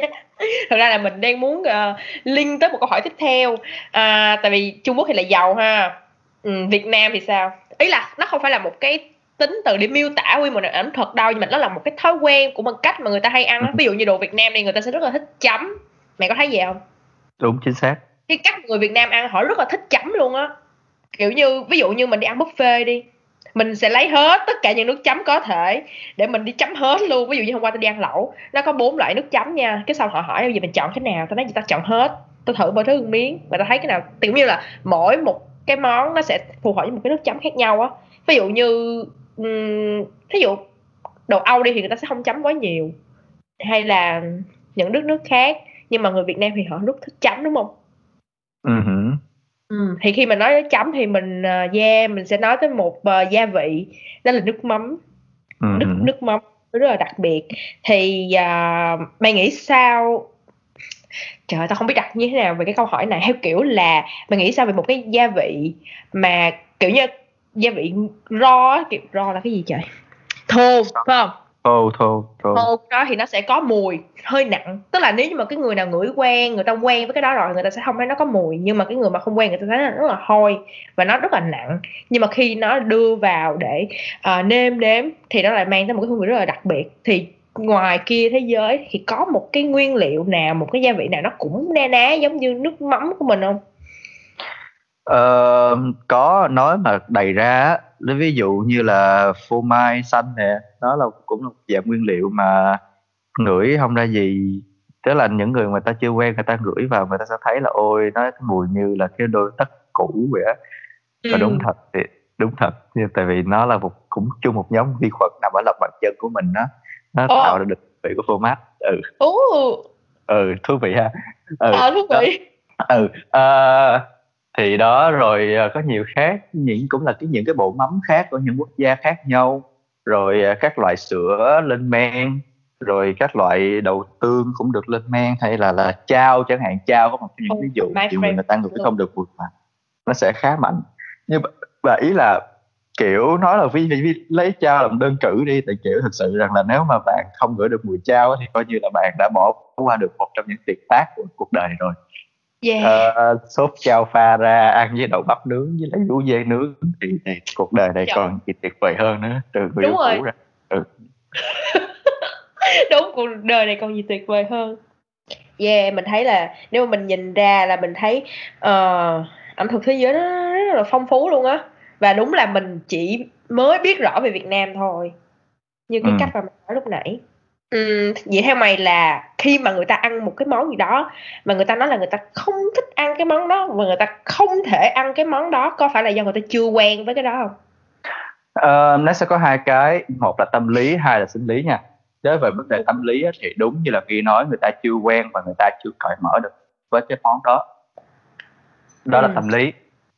Thật ra là mình đang muốn uh, link tới một câu hỏi tiếp theo. À, tại vì trung quốc thì là giàu ha. Ừ, việt nam thì sao? Ý là nó không phải là một cái tính từ để miêu tả nguyên một nền ẩm thực đâu nhưng mà nó là một cái thói quen của một cách mà người ta hay ăn ví dụ như đồ việt nam này người ta sẽ rất là thích chấm. Mày có thấy gì không? Đúng chính xác. Cái cách người Việt Nam ăn họ rất là thích chấm luôn á. Kiểu như ví dụ như mình đi ăn buffet đi mình sẽ lấy hết tất cả những nước chấm có thể để mình đi chấm hết luôn. Ví dụ như hôm qua tôi đi ăn lẩu nó có bốn loại nước chấm nha. Cái sau họ hỏi bây mình chọn cái nào? Tao nói gì tao chọn hết. Tôi thử mỗi thứ một miếng. Và tao thấy cái nào kiểu như là mỗi một cái món nó sẽ phù hợp với một cái nước chấm khác nhau á. Ví dụ như um, ví dụ đồ Âu đi thì người ta sẽ không chấm quá nhiều. Hay là những nước nước khác. Nhưng mà người Việt Nam thì họ rất thích chấm đúng không? Uh-huh. Ừ, thì khi mà nói đến chấm thì mình uh, yeah mình sẽ nói tới một uh, gia vị đó là nước mắm. Uh-huh. nước nước mắm rất là đặc biệt. Thì uh, mày nghĩ sao? Trời tao không biết đặt như thế nào về cái câu hỏi này. Theo kiểu là mày nghĩ sao về một cái gia vị mà kiểu như gia vị ro kiểu ro là cái gì trời? Thô phải không thô thô thô thô đó thì nó sẽ có mùi hơi nặng. Tức là nếu như mà cái người nào ngửi quen người ta quen với cái đó rồi người ta sẽ không thấy nó có mùi. Nhưng mà cái người mà không quen người ta thấy nó rất là hôi và nó rất là nặng. Nhưng mà khi nó đưa vào để uh, nêm nếm thì nó lại mang tới một cái hương vị rất là đặc biệt. Thì ngoài kia thế giới thì có một cái nguyên liệu nào một cái gia vị nào nó cũng na ná giống như nước mắm của mình không? Ờ, có nói mà đầy ra ví dụ như là phô mai xanh nè nó là cũng là một dạng nguyên liệu mà ngửi không ra gì. Tức là những người mà ta chưa quen người ta ngửi vào người ta sẽ thấy là ôi nó mùi như là cái đôi tất cũ vậy á. Và đúng thật thì đúng thật tại vì nó là một cũng chung một nhóm vi khuẩn nằm ở lòng bàn chân của mình đó nó Ồ. tạo ra được vị của phô mát. Ừ. Ồ, ừ thú vị ha. Ừ. À, thú vị. Ừ ờ, thì đó rồi ờ, có nhiều khác. Những cũng là cái những cái bộ mắm khác của những quốc gia khác nhau. Rồi ờ, các loại sữa lên men. Rồi các loại đậu tương cũng được lên men hay là là chao chẳng hạn chao có một những Oh, ví dụ nhiều người người ta ngửi không được mùi mà nó sẽ khá mạnh. Nhưng và ý là kiểu nói là vì, vì, vì lấy chao làm đơn cử đi tại kiểu thực sự rằng là nếu mà bạn không ngửi được mùi chao thì coi như là bạn đã bỏ qua được một trong những tuyệt tác của cuộc đời rồi yeah. Ờ, sốt chao pha ra ăn với đậu bắp nướng với lấy lú dê nướng. Thì, thì cuộc đời này Trời. còn gì tuyệt vời hơn nữa từ người Đúng yêu rồi. cũ ra đúng cuộc đời này còn gì tuyệt vời hơn. Yeah mình thấy là nếu mà mình nhìn ra là mình thấy ờ, ẩm thực thế giới nó rất là phong phú luôn á. Và đúng là mình chỉ mới biết rõ về Việt Nam thôi như cái Ừ. cách mà mình nói lúc nãy Vậy theo mày là khi mà người ta ăn một cái món gì đó mà người ta nói là người ta không thích ăn cái món đó và người ta không thể ăn cái món đó có phải là do người ta chưa quen với cái đó không? Ờ, nó sẽ có hai cái. Một là tâm lý hai là sinh lý nha. Đối với vấn đề tâm lý á, thì đúng như là ghi nói người ta chưa quen và người ta chưa cởi mở được với cái món đó. Đó là Ừ. tâm lý.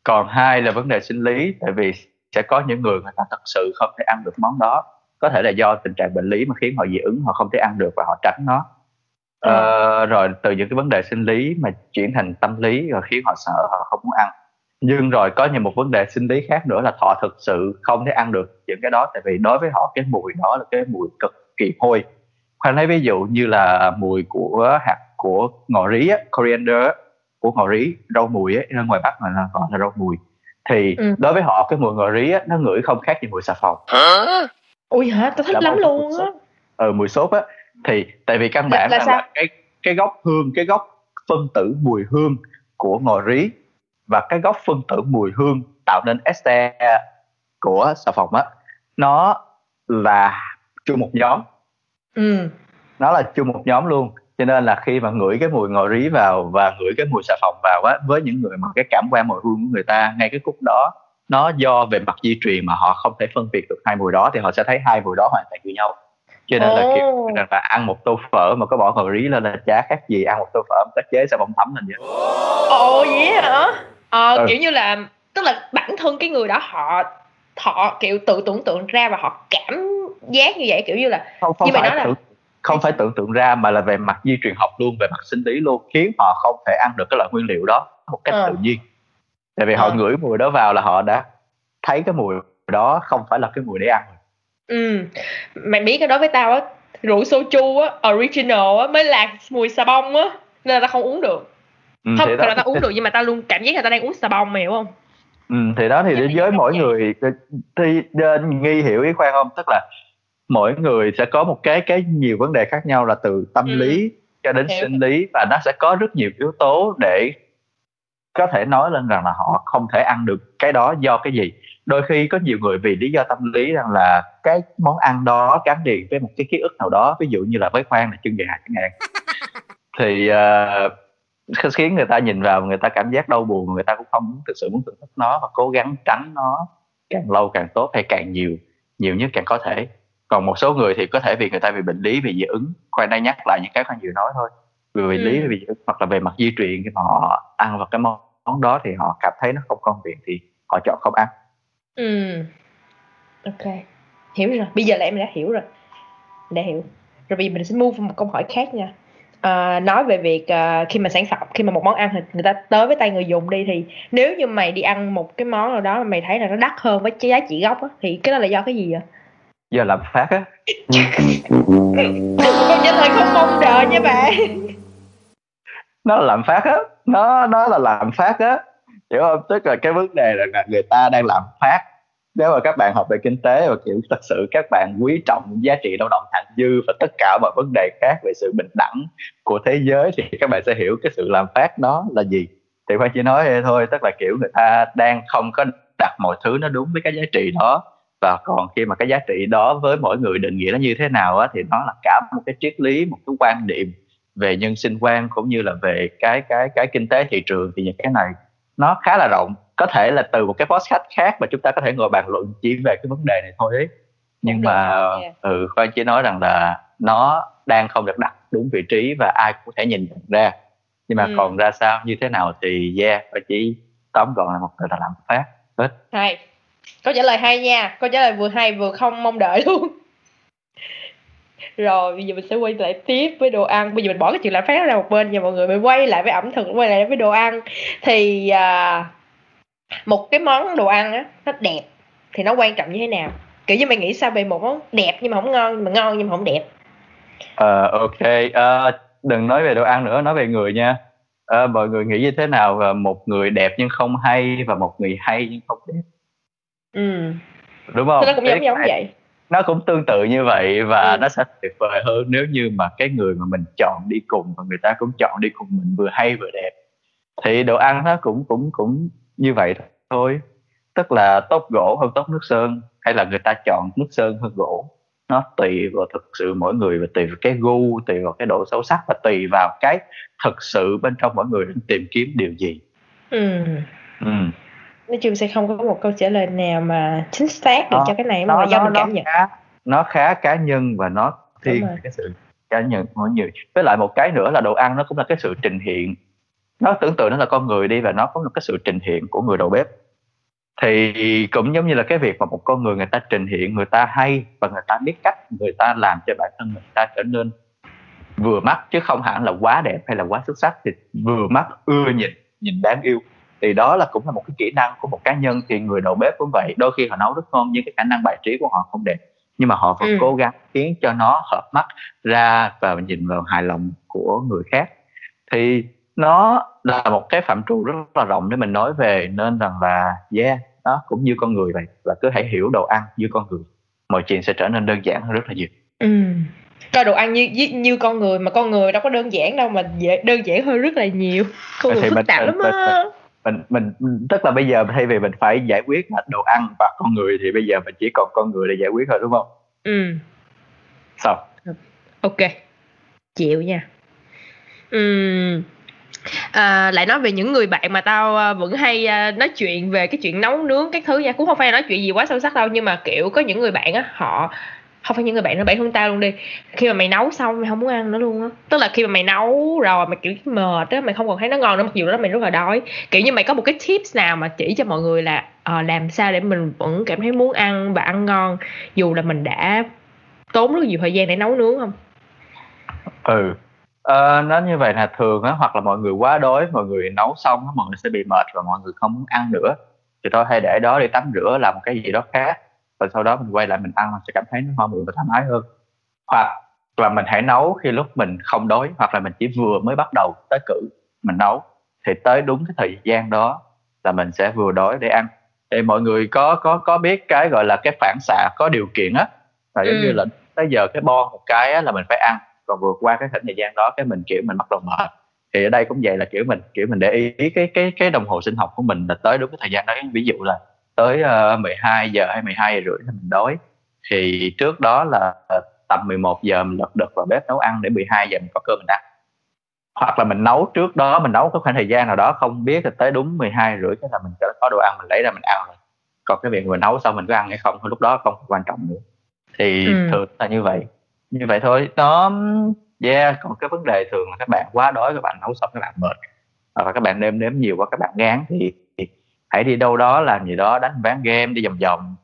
Còn hai là vấn đề sinh lý tại vì sẽ có những người người ta thật sự không thể ăn được món đó có thể là do tình trạng bệnh lý mà khiến họ dị ứng họ không thể ăn được và họ tránh nó. Ờ, rồi từ những cái vấn đề sinh lý mà chuyển thành tâm lý rồi khiến họ sợ họ không muốn ăn. Nhưng rồi có những một vấn đề sinh lý khác nữa là họ thực sự không thể ăn được những cái đó tại vì đối với họ cái mùi đó là cái mùi cực kỳ hôi. Khoan lấy ví dụ như là mùi của hạt của ngò rí á, coriander á, của ngò rí rau mùi á, ở ngoài bắc mà là gọi là rau mùi. Thì Ừ. đối với họ cái mùi ngò rí á, nó ngửi không khác gì mùi xà phòng Ui hả, tao thích Là lắm luôn á. ờ mùi sốt á. Thì tại vì căn bản là là, là cái cái gốc hương cái gốc phân tử mùi hương của ngò rí và cái gốc phân tử mùi hương tạo nên ester của xà phòng á nó là chung một nhóm. Ừ. nó là chung một nhóm luôn. Cho nên là khi mà ngửi cái mùi ngò rí vào và ngửi cái mùi xà phòng vào á với những người mà cái cảm quan mùi hương của người ta ngay cái khúc đó nó do về mặt di truyền mà họ không thể phân biệt được hai mùi đó thì họ sẽ thấy hai mùi đó hoàn toàn như nhau cho nên là kiểu rằng là ăn một tô phở mà có bỏ ngò rí lên là chả khác gì ăn một tô phở mà chế xà bông thấm lên vậy Ồ vậy hả? Ờ, Ừ. kiểu như là tức là bản thân cái người đó họ họ kiểu tự tưởng tượng ra và họ cảm giác như vậy kiểu như là không không Nhưng mà phải nó là- tưởng, không phải tưởng tượng ra mà là về mặt di truyền học luôn về mặt sinh lý luôn khiến họ không thể ăn được cái loại nguyên liệu đó một cách Ờ. tự nhiên tại vì họ Ờ. ngửi mùi đó vào là họ đã thấy cái mùi đó không phải là cái mùi để ăn ừ. Mày biết cái đó với tao á rượu soju á original á mới là mùi xà bông á nên là tao không uống được. Ừ, không thật là tao uống được nhưng mà tao luôn cảm giác là tao đang uống xà bông mày hiểu không? Ừ, thì đó thì với mỗi vậy. người thì nên nghi hiểu ý khoan không? Tức là mỗi người sẽ có một cái cái nhiều vấn đề khác nhau là từ tâm Ừ. lý cho đến sinh lý và nó sẽ có rất nhiều yếu tố để có thể nói lên rằng là họ không thể ăn được cái đó do cái gì. Đôi khi có nhiều người vì lý do tâm lý rằng là cái món ăn đó gắn liền với một cái ký ức nào đó ví dụ như là với khoan là chân gà chẳng hạn thì uh, khiến người ta nhìn vào người ta cảm giác đau buồn người ta cũng không thực sự muốn thưởng thức nó và cố gắng tránh nó càng lâu càng tốt hay càng nhiều nhiều nhất càng có thể. Còn một số người thì có thể vì người ta bị bệnh lý vì dị ứng khoan đây nhắc lại những cái khoan vừa nói thôi vì bệnh lý ừ. vì hoặc là về mặt di truyền khi mà họ ăn vào cái món đó thì họ cảm thấy nó không công việc thì họ chọn không ăn. Ừ. Ok. Hiểu rồi. Bây giờ là em đã hiểu rồi. Đã hiểu. Rồi bây giờ mình sẽ move một câu hỏi khác nha. À, nói về việc uh, khi mà sản phẩm khi mà một món ăn thì người ta tới với tay người dùng đi thì nếu như mày đi ăn một cái món nào đó mà mày thấy là nó đắt hơn với giá trị gốc á, thì cái đó là do cái gì vậy? Do làm phát á. Con trả lời không mong đợi nha bạn nó là làm phát á. Nó nó là làm phát á. Hiểu không? Tức là cái vấn đề là người ta đang làm phát. Nếu mà các bạn học về kinh tế và, kiểu, thật sự các bạn quý trọng giá trị lao động thặng dư và tất cả mọi vấn đề khác về sự bình đẳng của thế giới, thì các bạn sẽ hiểu cái sự làm phát nó là gì. Thì khoan chỉ nói vậy thôi, tức là, kiểu, người ta đang không có đặt mọi thứ nó đúng với cái giá trị đó. Và còn khi mà cái giá trị đó với mỗi người định nghĩa nó như thế nào á, thì nó là cả một cái triết lý, một cái quan niệm về nhân sinh quan cũng như là về cái cái cái kinh tế thị trường thì những cái này nó khá là rộng. Có thể là từ một cái podcast khác mà chúng ta có thể ngồi bàn luận chỉ về cái vấn đề này thôi ấy. nhưng mà ừ khoan chỉ nói rằng là nó đang không được đặt đúng vị trí và ai cũng có thể nhìn nhận ra. Nhưng mà ừ. còn ra sao như thế nào thì yeah và chỉ tóm gọn là một từ là làm phát. Hết. Hay. Câu trả lời hay nha. Câu trả lời vừa hay vừa không mong đợi luôn rồi bây giờ mình sẽ quay lại tiếp với đồ ăn. Bây giờ mình bỏ cái chuyện lạm phát ra một bên và mọi người mình quay lại với ẩm thực quay lại với đồ ăn. Thì à, một cái món đồ ăn á nó đẹp thì nó quan trọng như thế nào? Kiểu như mày nghĩ sao về một món đẹp nhưng mà không ngon nhưng mà ngon nhưng mà không đẹp? Ờ uh, ok. Uh, đừng nói về đồ ăn nữa nói về người nha. Uh, mọi người nghĩ như thế nào và một người đẹp nhưng không hay và một người hay nhưng không đẹp? Ừ. Đúng không? Thì nó cũng giống giống vậy nó cũng tương tự như vậy và ừ. nó sẽ tuyệt vời hơn nếu như mà cái người mà mình chọn đi cùng và người ta cũng chọn đi cùng mình vừa hay vừa đẹp thì đồ ăn nó cũng cũng cũng như vậy thôi tức là tốt gỗ hơn tốt nước sơn hay là người ta chọn nước sơn hơn gỗ nó tùy vào thực sự mỗi người và tùy vào cái gu tùy vào cái độ sâu sắc và tùy vào cái thực sự bên trong mỗi người đang tìm kiếm điều gì ừ. Ừ. nói chung sẽ không có một câu trả lời nào mà chính xác được nó, cho cái này mà nó, do nó, mình cảm nhận. khá, nó khá cá nhân và nó thiên cái sự cá nhân mỗi nhiều. Với lại một cái nữa là đồ ăn nó cũng là cái sự trình hiện. Nó tưởng tượng nó là con người đi và nó có một cái sự trình hiện của người đầu bếp. Thì cũng giống như là cái việc mà một con người người ta trình hiện người ta hay và người ta biết cách người ta làm cho bản thân người ta trở nên vừa mắt chứ không hẳn là quá đẹp hay là quá xuất sắc thì vừa mắt ưa nhìn nhìn đáng yêu thì đó là cũng là một cái kỹ năng của một cá nhân thì người đầu bếp cũng vậy. Đôi khi họ nấu rất ngon nhưng cái khả năng bài trí của họ không đẹp. Nhưng mà họ vẫn ừ. cố gắng khiến cho nó hợp mắt ra và nhìn vào hài lòng của người khác. Thì nó là một cái phạm trù rất là rộng để mình nói về nên rằng là yeah nó cũng như con người vậy và cứ hãy hiểu đồ ăn như con người. Mọi chuyện sẽ trở nên đơn giản hơn rất là nhiều. Ừ. Coi đồ ăn như, như con người mà con người đâu có đơn giản đâu mà dễ đơn giản hơn rất là nhiều. Con người phức tạp lắm á mình, mình tức là bây giờ thay vì mình phải giải quyết là đồ ăn và con người thì bây giờ mình chỉ còn con người để giải quyết thôi đúng không? Ừ. Sao? Ok. Chịu nha. Ừ à, lại nói về những người bạn mà tao à, vẫn hay à, nói chuyện về cái chuyện nấu nướng các thứ nha. Cũng không phải nói chuyện gì quá sâu sắc đâu nhưng mà kiểu có những người bạn á họ không phải những người bạn nữa bản thân tao luôn đi. Khi mà mày nấu xong mày không muốn ăn nữa luôn á. Tức là khi mà mày nấu rồi mày kiểu mệt á mày không còn thấy nó ngon nữa mặc dù đó mày rất là đói. Kiểu như mày có một cái tips nào mà chỉ cho mọi người là uh, làm sao để mình vẫn cảm thấy muốn ăn và ăn ngon dù là mình đã tốn rất nhiều thời gian để nấu nướng không? Ừ. Ờ, nó như vậy là thường á, hoặc là mọi người quá đói, mọi người nấu xong á, mọi người sẽ bị mệt và mọi người không muốn ăn nữa. Thì thôi hay để đó đi tắm rửa làm một cái gì đó khác và sau đó mình quay lại mình ăn mình sẽ cảm thấy nó ngon miệng và thoải mái hơn. Hoặc là mình hãy nấu khi lúc mình không đói hoặc là mình chỉ vừa mới bắt đầu tới cử mình nấu thì tới đúng cái thời gian đó là mình sẽ vừa đói để ăn. Thì mọi người có có có biết cái gọi là cái phản xạ có điều kiện á là giống ừ. như là tới giờ cái bon một cái á, là mình phải ăn còn vượt qua cái thời gian đó cái mình kiểu mình bắt đầu mệt thì ở đây cũng vậy là kiểu mình kiểu mình để ý cái cái cái đồng hồ sinh học của mình là tới đúng cái thời gian đó ví dụ là tới uh, 12 giờ hay 12 giờ rưỡi là mình đói. Thì trước đó là tầm 11 giờ mình lật đật vào bếp nấu ăn để 12 giờ mình có cơm mình ăn. Hoặc là mình nấu trước đó mình nấu có khoảng thời gian nào đó không biết là tới đúng 12 rưỡi cái là mình có đồ ăn mình lấy ra mình ăn rồi. Còn cái việc mình nấu xong mình có ăn hay không thôi lúc đó không quan trọng nữa. Thì ừ. thường là như vậy. Như vậy thôi. Nó yeah còn cái vấn đề thường là các bạn quá đói các bạn nấu xong các bạn mệt. Hoặc là các bạn nêm nếm nhiều quá các bạn ngán thì hãy đi đâu đó làm gì đó đánh ván game đi vòng vòng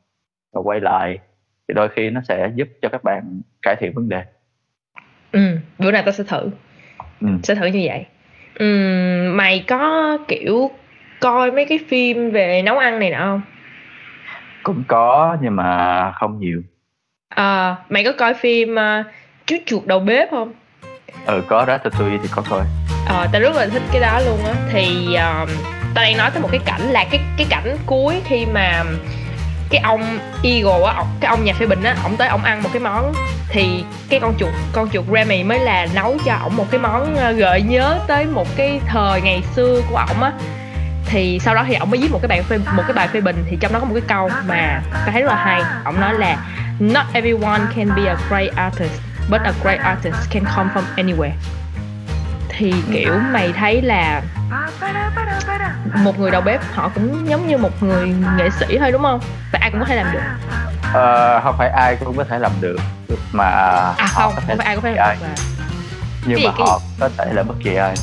và quay lại thì đôi khi nó sẽ giúp cho các bạn cải thiện vấn đề. Ừ bữa nào tao sẽ thử. Ừ. sẽ thử như vậy. Ừ, mày có kiểu coi mấy cái phim về nấu ăn này nọ không? Cũng có nhưng mà không nhiều. À, mày có coi phim uh, chú chuột đầu bếp không? Ừ có đó tôi thì có coi. Ờ tao rất là thích cái đó luôn á. Thì uh, ta đang nói tới một cái cảnh là cái cái cảnh cuối khi mà cái ông Eagle á cái ông nhà phê bình á ổng tới ổng ăn một cái món thì cái con chuột con chuột Remy mới là nấu cho ổng một cái món ờ, gợi nhớ tới một cái thời ngày xưa của ổng á. Thì sau đó thì ổng mới viết một cái bài phê, một cái bài phê bình thì trong đó có một cái câu mà ta thấy rất là hay. Ổng nói là, not everyone can be a great artist, but a great artist can come from anywhere thì kiểu mày thấy là một người đầu bếp họ cũng giống như một người nghệ sĩ thôi đúng không? Và ai cũng có thể làm được. Ờ, không phải ai cũng có thể làm được mà à không không phải ai cũng có thể làm được mà. Nhưng mà họ có thể là bất kỳ ai.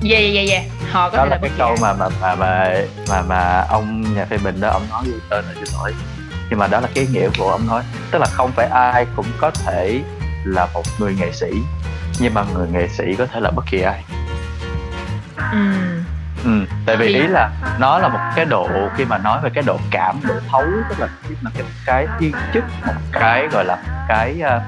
Dạ dạ dạ họ có đó thể là, là cái câu mà mà mà mà mà mà ông nhà phê bình đó ông nói với tên là xin lỗi nhưng mà đó là cái nghĩa của ông nói. Tức là không phải ai cũng có thể là một người nghệ sĩ nhưng mà người nghệ sĩ có thể là bất kỳ ai ừ. ừ tại vì ý là nó là một cái độ khi mà nói về cái độ cảm độ thấu tức là là cái cái thiên chức một cái gọi là cái uh,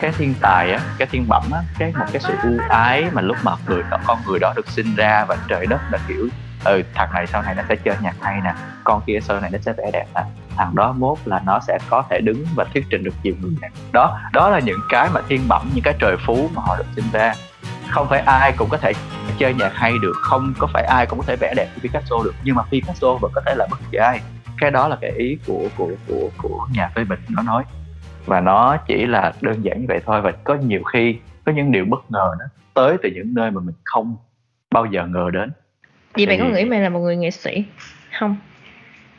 cái thiên tài á cái thiên bẩm á cái một cái sự ưu ái mà lúc mà người đó con người đó được sinh ra và trời đất là kiểu ừ thằng này, sau này nó sẽ chơi nhạc hay nè. Con kia, sau này nó sẽ vẽ đẹp nè. Thằng đó mốt là nó sẽ có thể đứng và thuyết trình được nhiều người nè. Đó đó là những cái mà thiên bẩm, những cái trời phú mà họ được sinh ra. Không phải ai cũng có thể chơi nhạc hay được, không có phải ai cũng có thể vẽ đẹp như Picasso được, nhưng mà Picasso vẫn có thể là bất kỳ ai. Cái đó là cái ý của của của của nhà phê bình, nó nói. Và nó chỉ là đơn giản như vậy thôi, và có nhiều khi có những điều bất ngờ nó tới từ những nơi mà mình không bao giờ ngờ đến vậy bạn có nghĩ mình là một người nghệ sĩ không?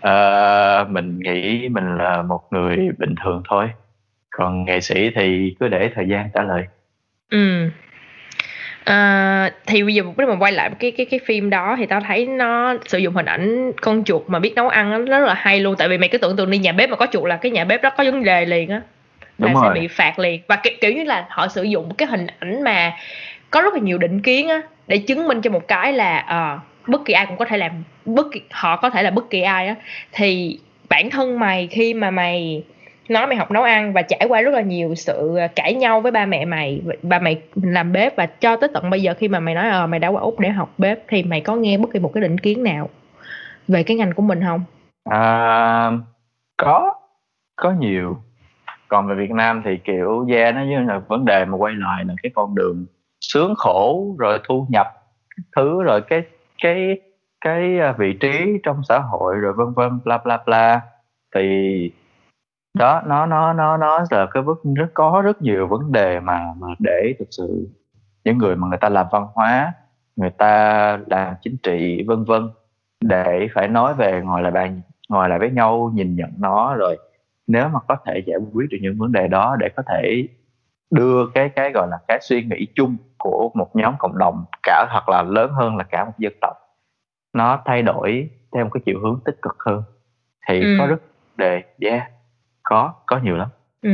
À, mình nghĩ mình là một người bình thường thôi. Còn nghệ sĩ thì cứ để thời gian trả lời. Ừ. À, thì bây giờ nếu mà quay lại cái cái cái phim đó thì tao thấy nó sử dụng hình ảnh con chuột mà biết nấu ăn nó rất là hay luôn. Tại vì mày cứ tưởng tượng đi nhà bếp mà có chuột là cái nhà bếp đó có vấn đề liền á. Là Đúng sẽ rồi. bị phạt liền. Và kiểu, kiểu như là họ sử dụng cái hình ảnh mà có rất là nhiều định kiến á để chứng minh cho một cái là uh, bất kỳ ai cũng có thể làm bất kỳ họ có thể là bất kỳ ai á. Thì bản thân mày khi mà mày nói mày học nấu ăn và trải qua rất là nhiều sự à, cãi nhau với ba mẹ mày ba mày làm bếp và cho tới tận bây giờ khi mà mày nói ờ mày đã qua úc để học bếp thì mày có nghe bất kỳ một cái định kiến nào về cái ngành của mình không? À, có có nhiều. Còn về Việt Nam thì kiểu yeah nó như là vấn đề mà quay lại là cái con đường sướng khổ rồi thu nhập thứ rồi cái cái cái à, vị trí trong xã hội rồi vân vân, bla bla bla. Thì đó, nó nó nó nó là cái vấn rất có rất nhiều vấn đề mà mà để thực sự những người mà người ta làm văn hóa, người ta làm chính trị, vân vân, để phải nói về ngồi lại bàn, ngồi lại với nhau, nhìn nhận nó rồi nếu mà có thể giải quyết được những vấn đề đó để có thể đưa cái cái gọi là cái suy nghĩ chung của một nhóm cộng đồng cả hoặc là lớn hơn là cả một dân tộc. Nó thay đổi theo một cái chiều hướng tích cực hơn. Thì ừ. có rất đề yeah có có nhiều lắm. Ừ.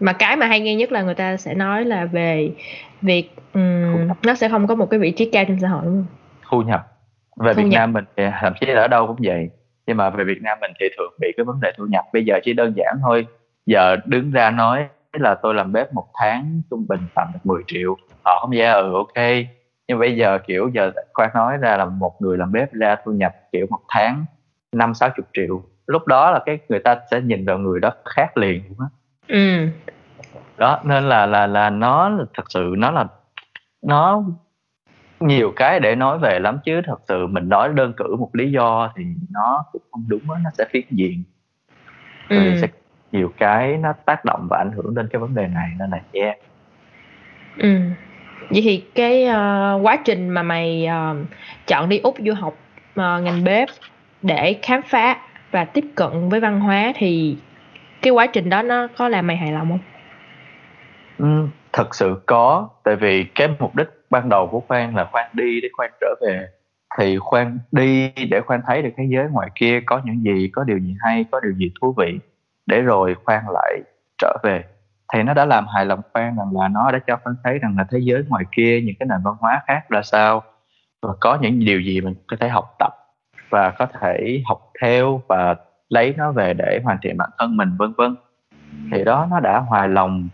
mà cái mà hay nghe nhất là người ta sẽ nói là về việc um, nó sẽ không có một cái vị trí cao trong xã hội đúng không? Thu nhập. Về thu Việt nhập. Nam mình thì thậm chí ở đâu cũng vậy. Nhưng mà về Việt Nam mình thì thường bị cái vấn đề thu nhập. Bây giờ chỉ đơn giản thôi. Giờ đứng ra nói là tôi làm bếp một tháng trung bình tầm được 10 triệu họ không ra ừ ok. Nhưng bây giờ kiểu giờ khoan nói ra là một người làm bếp ra thu nhập kiểu một tháng năm sáu chục triệu. Lúc đó là cái người ta sẽ nhìn vào người đó khác liền luôn á. Ừ. Đó nên là là là nó thật sự nó là nó nhiều cái để nói về lắm chứ. Thật sự mình nói đơn cử một lý do thì nó cũng không đúng đó, nó sẽ phiến diện. Ừ. sẽ nhiều cái nó tác động và ảnh hưởng đến cái vấn đề này nên là yeah. Ừ vậy thì cái uh, quá trình mà mày uh, chọn đi úc du học uh, ngành bếp để khám phá và tiếp cận với văn hóa thì cái quá trình đó nó có làm mày hài lòng không? Ừ, thật sự có. Tại vì cái mục đích ban đầu của khoan là khoan đi để khoan trở về. Thì khoan đi để khoan thấy được thế giới ngoài kia có những gì có điều gì hay có điều gì thú vị. Để rồi khoan lại trở về thì nó đã làm hài lòng khoan rằng là nó đã cho khoan thấy rằng là thế giới ngoài kia, những cái nền văn hóa khác ra sao. Và có những điều gì mình có thể học tập và có thể học theo và lấy nó về để hoàn thiện bản thân mình, vân vân. Thì đó, nó đã hài lòng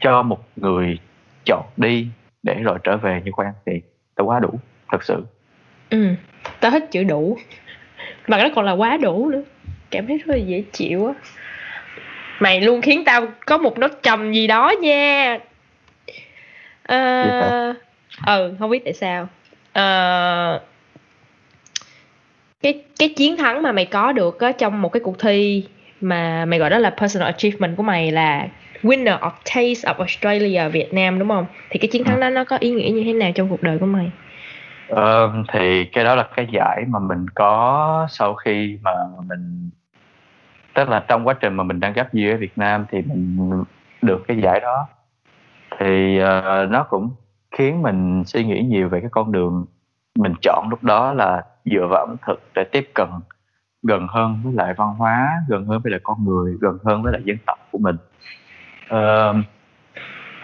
cho một người chọn đi để rồi trở về như khoan thì tao quá đủ, thật sự. Ừ tao thích chữ đủ. Mà nó còn là quá đủ nữa. Cảm thấy rất là dễ chịu á mày luôn khiến tao có một nốt trầm gì đó nha ờ ừ không biết tại sao ờ cái cái chiến thắng mà mày có được á trong một cái cuộc thi mà mày gọi đó là personal achievement của mày là winner of Taste of Australia Việt Nam đúng không? Thì cái chiến thắng ừ. đó nó có ý nghĩa như thế nào trong cuộc đời của mày? Ờ, thì cái đó là cái giải mà mình có sau khi mà mình tức là trong quá trình mà mình đang gấp gì ở Việt Nam thì mình được cái giải đó. Thì uh, nó cũng khiến mình suy nghĩ nhiều về cái con đường mình chọn lúc đó là dựa vào ẩm thực để tiếp cận gần hơn với lại văn hóa gần hơn với lại con người gần hơn với lại dân tộc của mình. Uh,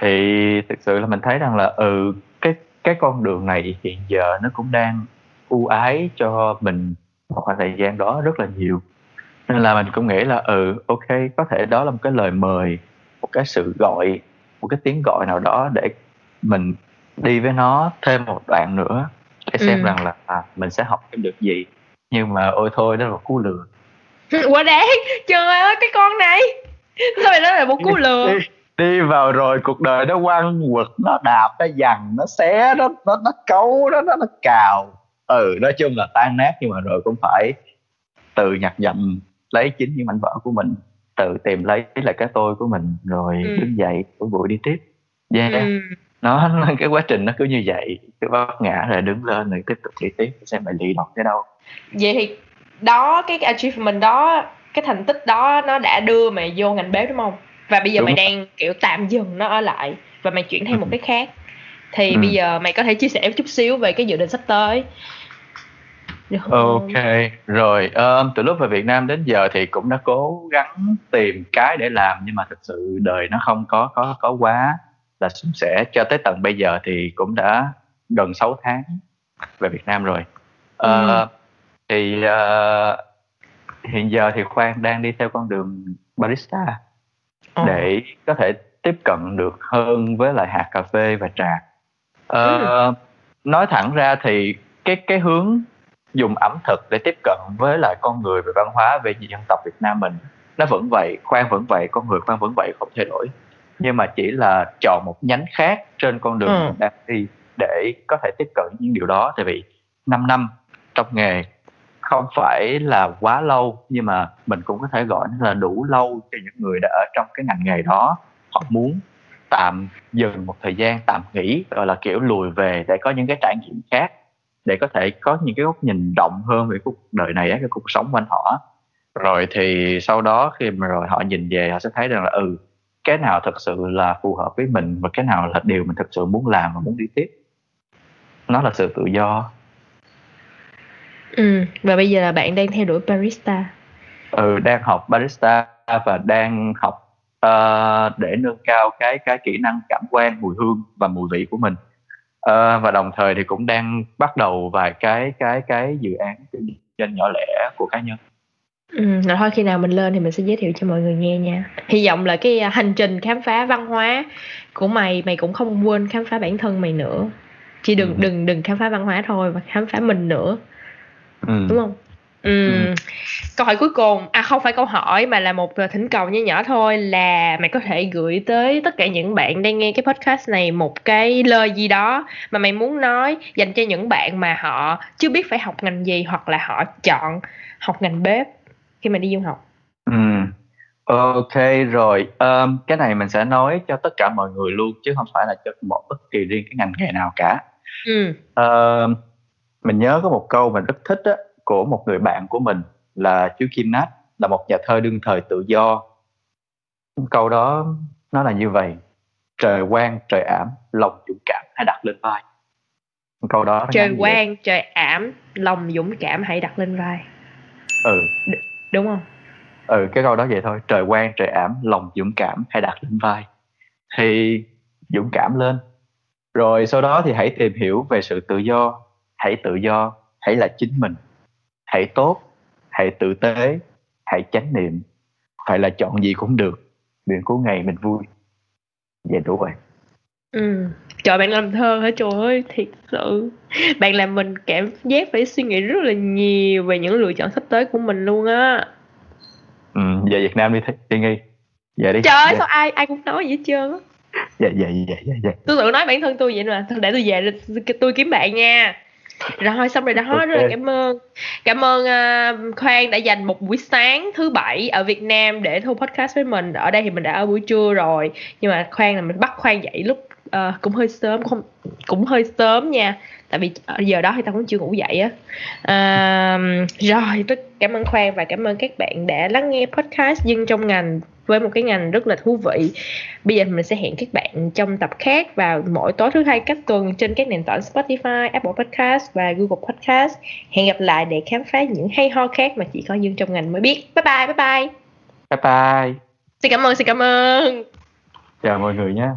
thì thực sự là mình thấy rằng là ừ cái cái con đường này hiện giờ nó cũng đang ưu ái cho mình một khoảng thời gian đó rất là nhiều nên là mình cũng nghĩ là ừ ok có thể đó là một cái lời mời một cái sự gọi một cái tiếng gọi nào đó để mình đi với nó thêm một đoạn nữa để xem ừ. rằng là à, mình sẽ học thêm được gì. Nhưng mà ôi thôi đó là một cú lừa. Quá đáng trời ơi cái con này. Sao mày nói là một cú lừa? đi, đi vào rồi cuộc đời nó quăng quật nó đạp nó dằn nó xé nó nó nó cấu nó nó, nó cào. Ừ nói chung là tan nát nhưng mà rồi cũng phải từ nhặt dặm lấy chính những mảnh vỡ của mình tự tìm lấy lại cái tôi của mình rồi ừ. đứng dậy của buổi đi tiếp yeah ừ. nó, cái quá trình nó cứ như vậy cứ vấp ngã rồi đứng lên rồi tiếp tục đi tiếp xem mày lì đọc tới đâu vậy thì đó cái achievement đó cái thành tích đó nó đã đưa mày vô ngành bếp đúng không và bây giờ đúng. mày đang kiểu tạm dừng nó ở lại và mày chuyển theo một cái khác thì ừ. bây giờ mày có thể chia sẻ chút xíu về cái dự định sắp tới Ok, rồi um, từ lúc về Việt Nam đến giờ thì cũng đã cố gắng tìm cái để làm nhưng mà thực sự đời nó không có có có quá là suôn sẻ cho tới tận bây giờ thì cũng đã gần 6 tháng về Việt Nam rồi. Uh, ừ. Thì uh, hiện giờ thì Khoan đang đi theo con đường barista ừ. để có thể tiếp cận được hơn với lại hạt cà phê và trà. Uh, ừ. Nói thẳng ra thì cái cái hướng dùng ẩm thực để tiếp cận với lại con người về văn hóa về dân tộc Việt Nam mình. Nó vẫn vậy khoan vẫn vậy con người khoan vẫn vậy không thay đổi. Nhưng mà chỉ là chọn một nhánh khác trên con đường ừ. đang đi để có thể tiếp cận những điều đó. Tại vì 5 năm trong nghề không phải là quá lâu nhưng mà mình cũng có thể gọi nó là đủ lâu cho những người đã ở trong cái ngành nghề đó. Họ muốn tạm dừng một thời gian tạm nghỉ gọi là kiểu lùi về để có những cái trải nghiệm khác để có thể có những cái góc nhìn rộng hơn về cuộc đời này cái cuộc sống quanh họ rồi thì sau đó khi mà rồi họ nhìn về họ sẽ thấy rằng là ừ cái nào thật sự là phù hợp với mình và cái nào là điều mình thật sự muốn làm và muốn đi tiếp. Nó là sự tự do. Ừ và bây giờ là bạn đang theo đuổi barista. Ừ đang học barista và đang học uh, để nâng cao cái cái kỹ năng cảm quan mùi hương và mùi vị của mình Ờ, và đồng thời thì cũng đang bắt đầu vài cái cái cái dự án kinh doanh nhỏ lẻ của cá nhân. Ừ, rồi thôi khi nào mình lên thì mình sẽ giới thiệu cho mọi người nghe nha. Hy vọng là cái à, hành trình khám phá văn hóa của mày mày cũng không quên khám phá bản thân mày nữa. Chỉ đừng ừ. đừng đừng khám phá văn hóa thôi mà khám phá mình nữa. Ừ. Đúng không? Ừ. Câu hỏi cuối cùng, à không phải câu hỏi mà là một thỉnh cầu nhỏ nhỏ thôi là mày có thể gửi tới tất cả những bạn đang nghe cái podcast này một cái lời gì đó mà mày muốn nói dành cho những bạn mà họ chưa biết phải học ngành gì hoặc là họ chọn học ngành bếp khi mà đi du học. Ừ. Ok rồi, um, cái này mình sẽ nói cho tất cả mọi người luôn chứ không phải là cho một bất kỳ riêng cái ngành nghề nào cả. Ừ. Uh, mình nhớ có một câu mình rất thích á, của một người bạn của mình là chú Kim Nát là một nhà thơ đương thời tự do. Câu đó nó là như vậy trời quang trời ảm lòng dũng cảm hãy đặt lên vai. Câu đó trời quang trời ảm lòng dũng cảm hãy đặt lên vai. Ừ. D- đúng không? Ừ cái câu đó vậy thôi. Trời quang trời ảm lòng dũng cảm hãy đặt lên vai. Thì dũng cảm lên. Rồi sau đó thì hãy tìm hiểu về sự tự do. Hãy tự do hãy là chính mình hãy tốt hãy tử tế hãy chánh niệm. Phải là chọn gì cũng được. Miễn có ngày mình vui. Vậy đủ rồi. Ừ. Trời bạn làm thơ hả? Trời ơi thiệt sự. Bạn làm mình cảm giác phải suy nghĩ rất là nhiều về những lựa chọn sắp tới của mình luôn á. Ừ về Việt Nam đi đi nghi. Về đi. Trời ơi sao ai ai cũng nói vậy hết trơn á. Dạ dạ dạ dạ dạ. Tôi tự nói bản thân tôi vậy mà để tôi về tôi kiếm bạn nha rồi xong rồi đó okay. rất là cảm ơn. Cảm ơn uh, khoan đã dành một buổi sáng thứ bảy ở việt nam để thu podcast với mình. Ở đây thì mình đã ở buổi trưa rồi. Nhưng mà khoan là mình bắt khoan dậy lúc uh, cũng hơi sớm không cũng hơi sớm nha. Tại vì giờ đó thì tao cũng chưa ngủ dậy á. À, rồi rất cảm ơn khoan và cảm ơn các bạn đã lắng nghe podcast dân trong ngành với một cái ngành rất là thú vị. Bây giờ mình sẽ hẹn các bạn trong tập khác vào mỗi tối thứ hai các tuần trên các nền tảng Spotify, Apple Podcast và Google Podcast. Hẹn gặp lại để khám phá những hay ho khác mà chỉ có dân trong ngành mới biết. Bye bye bye bye. Bye bye. Xin cảm ơn xin cảm ơn. Chào mọi người nhé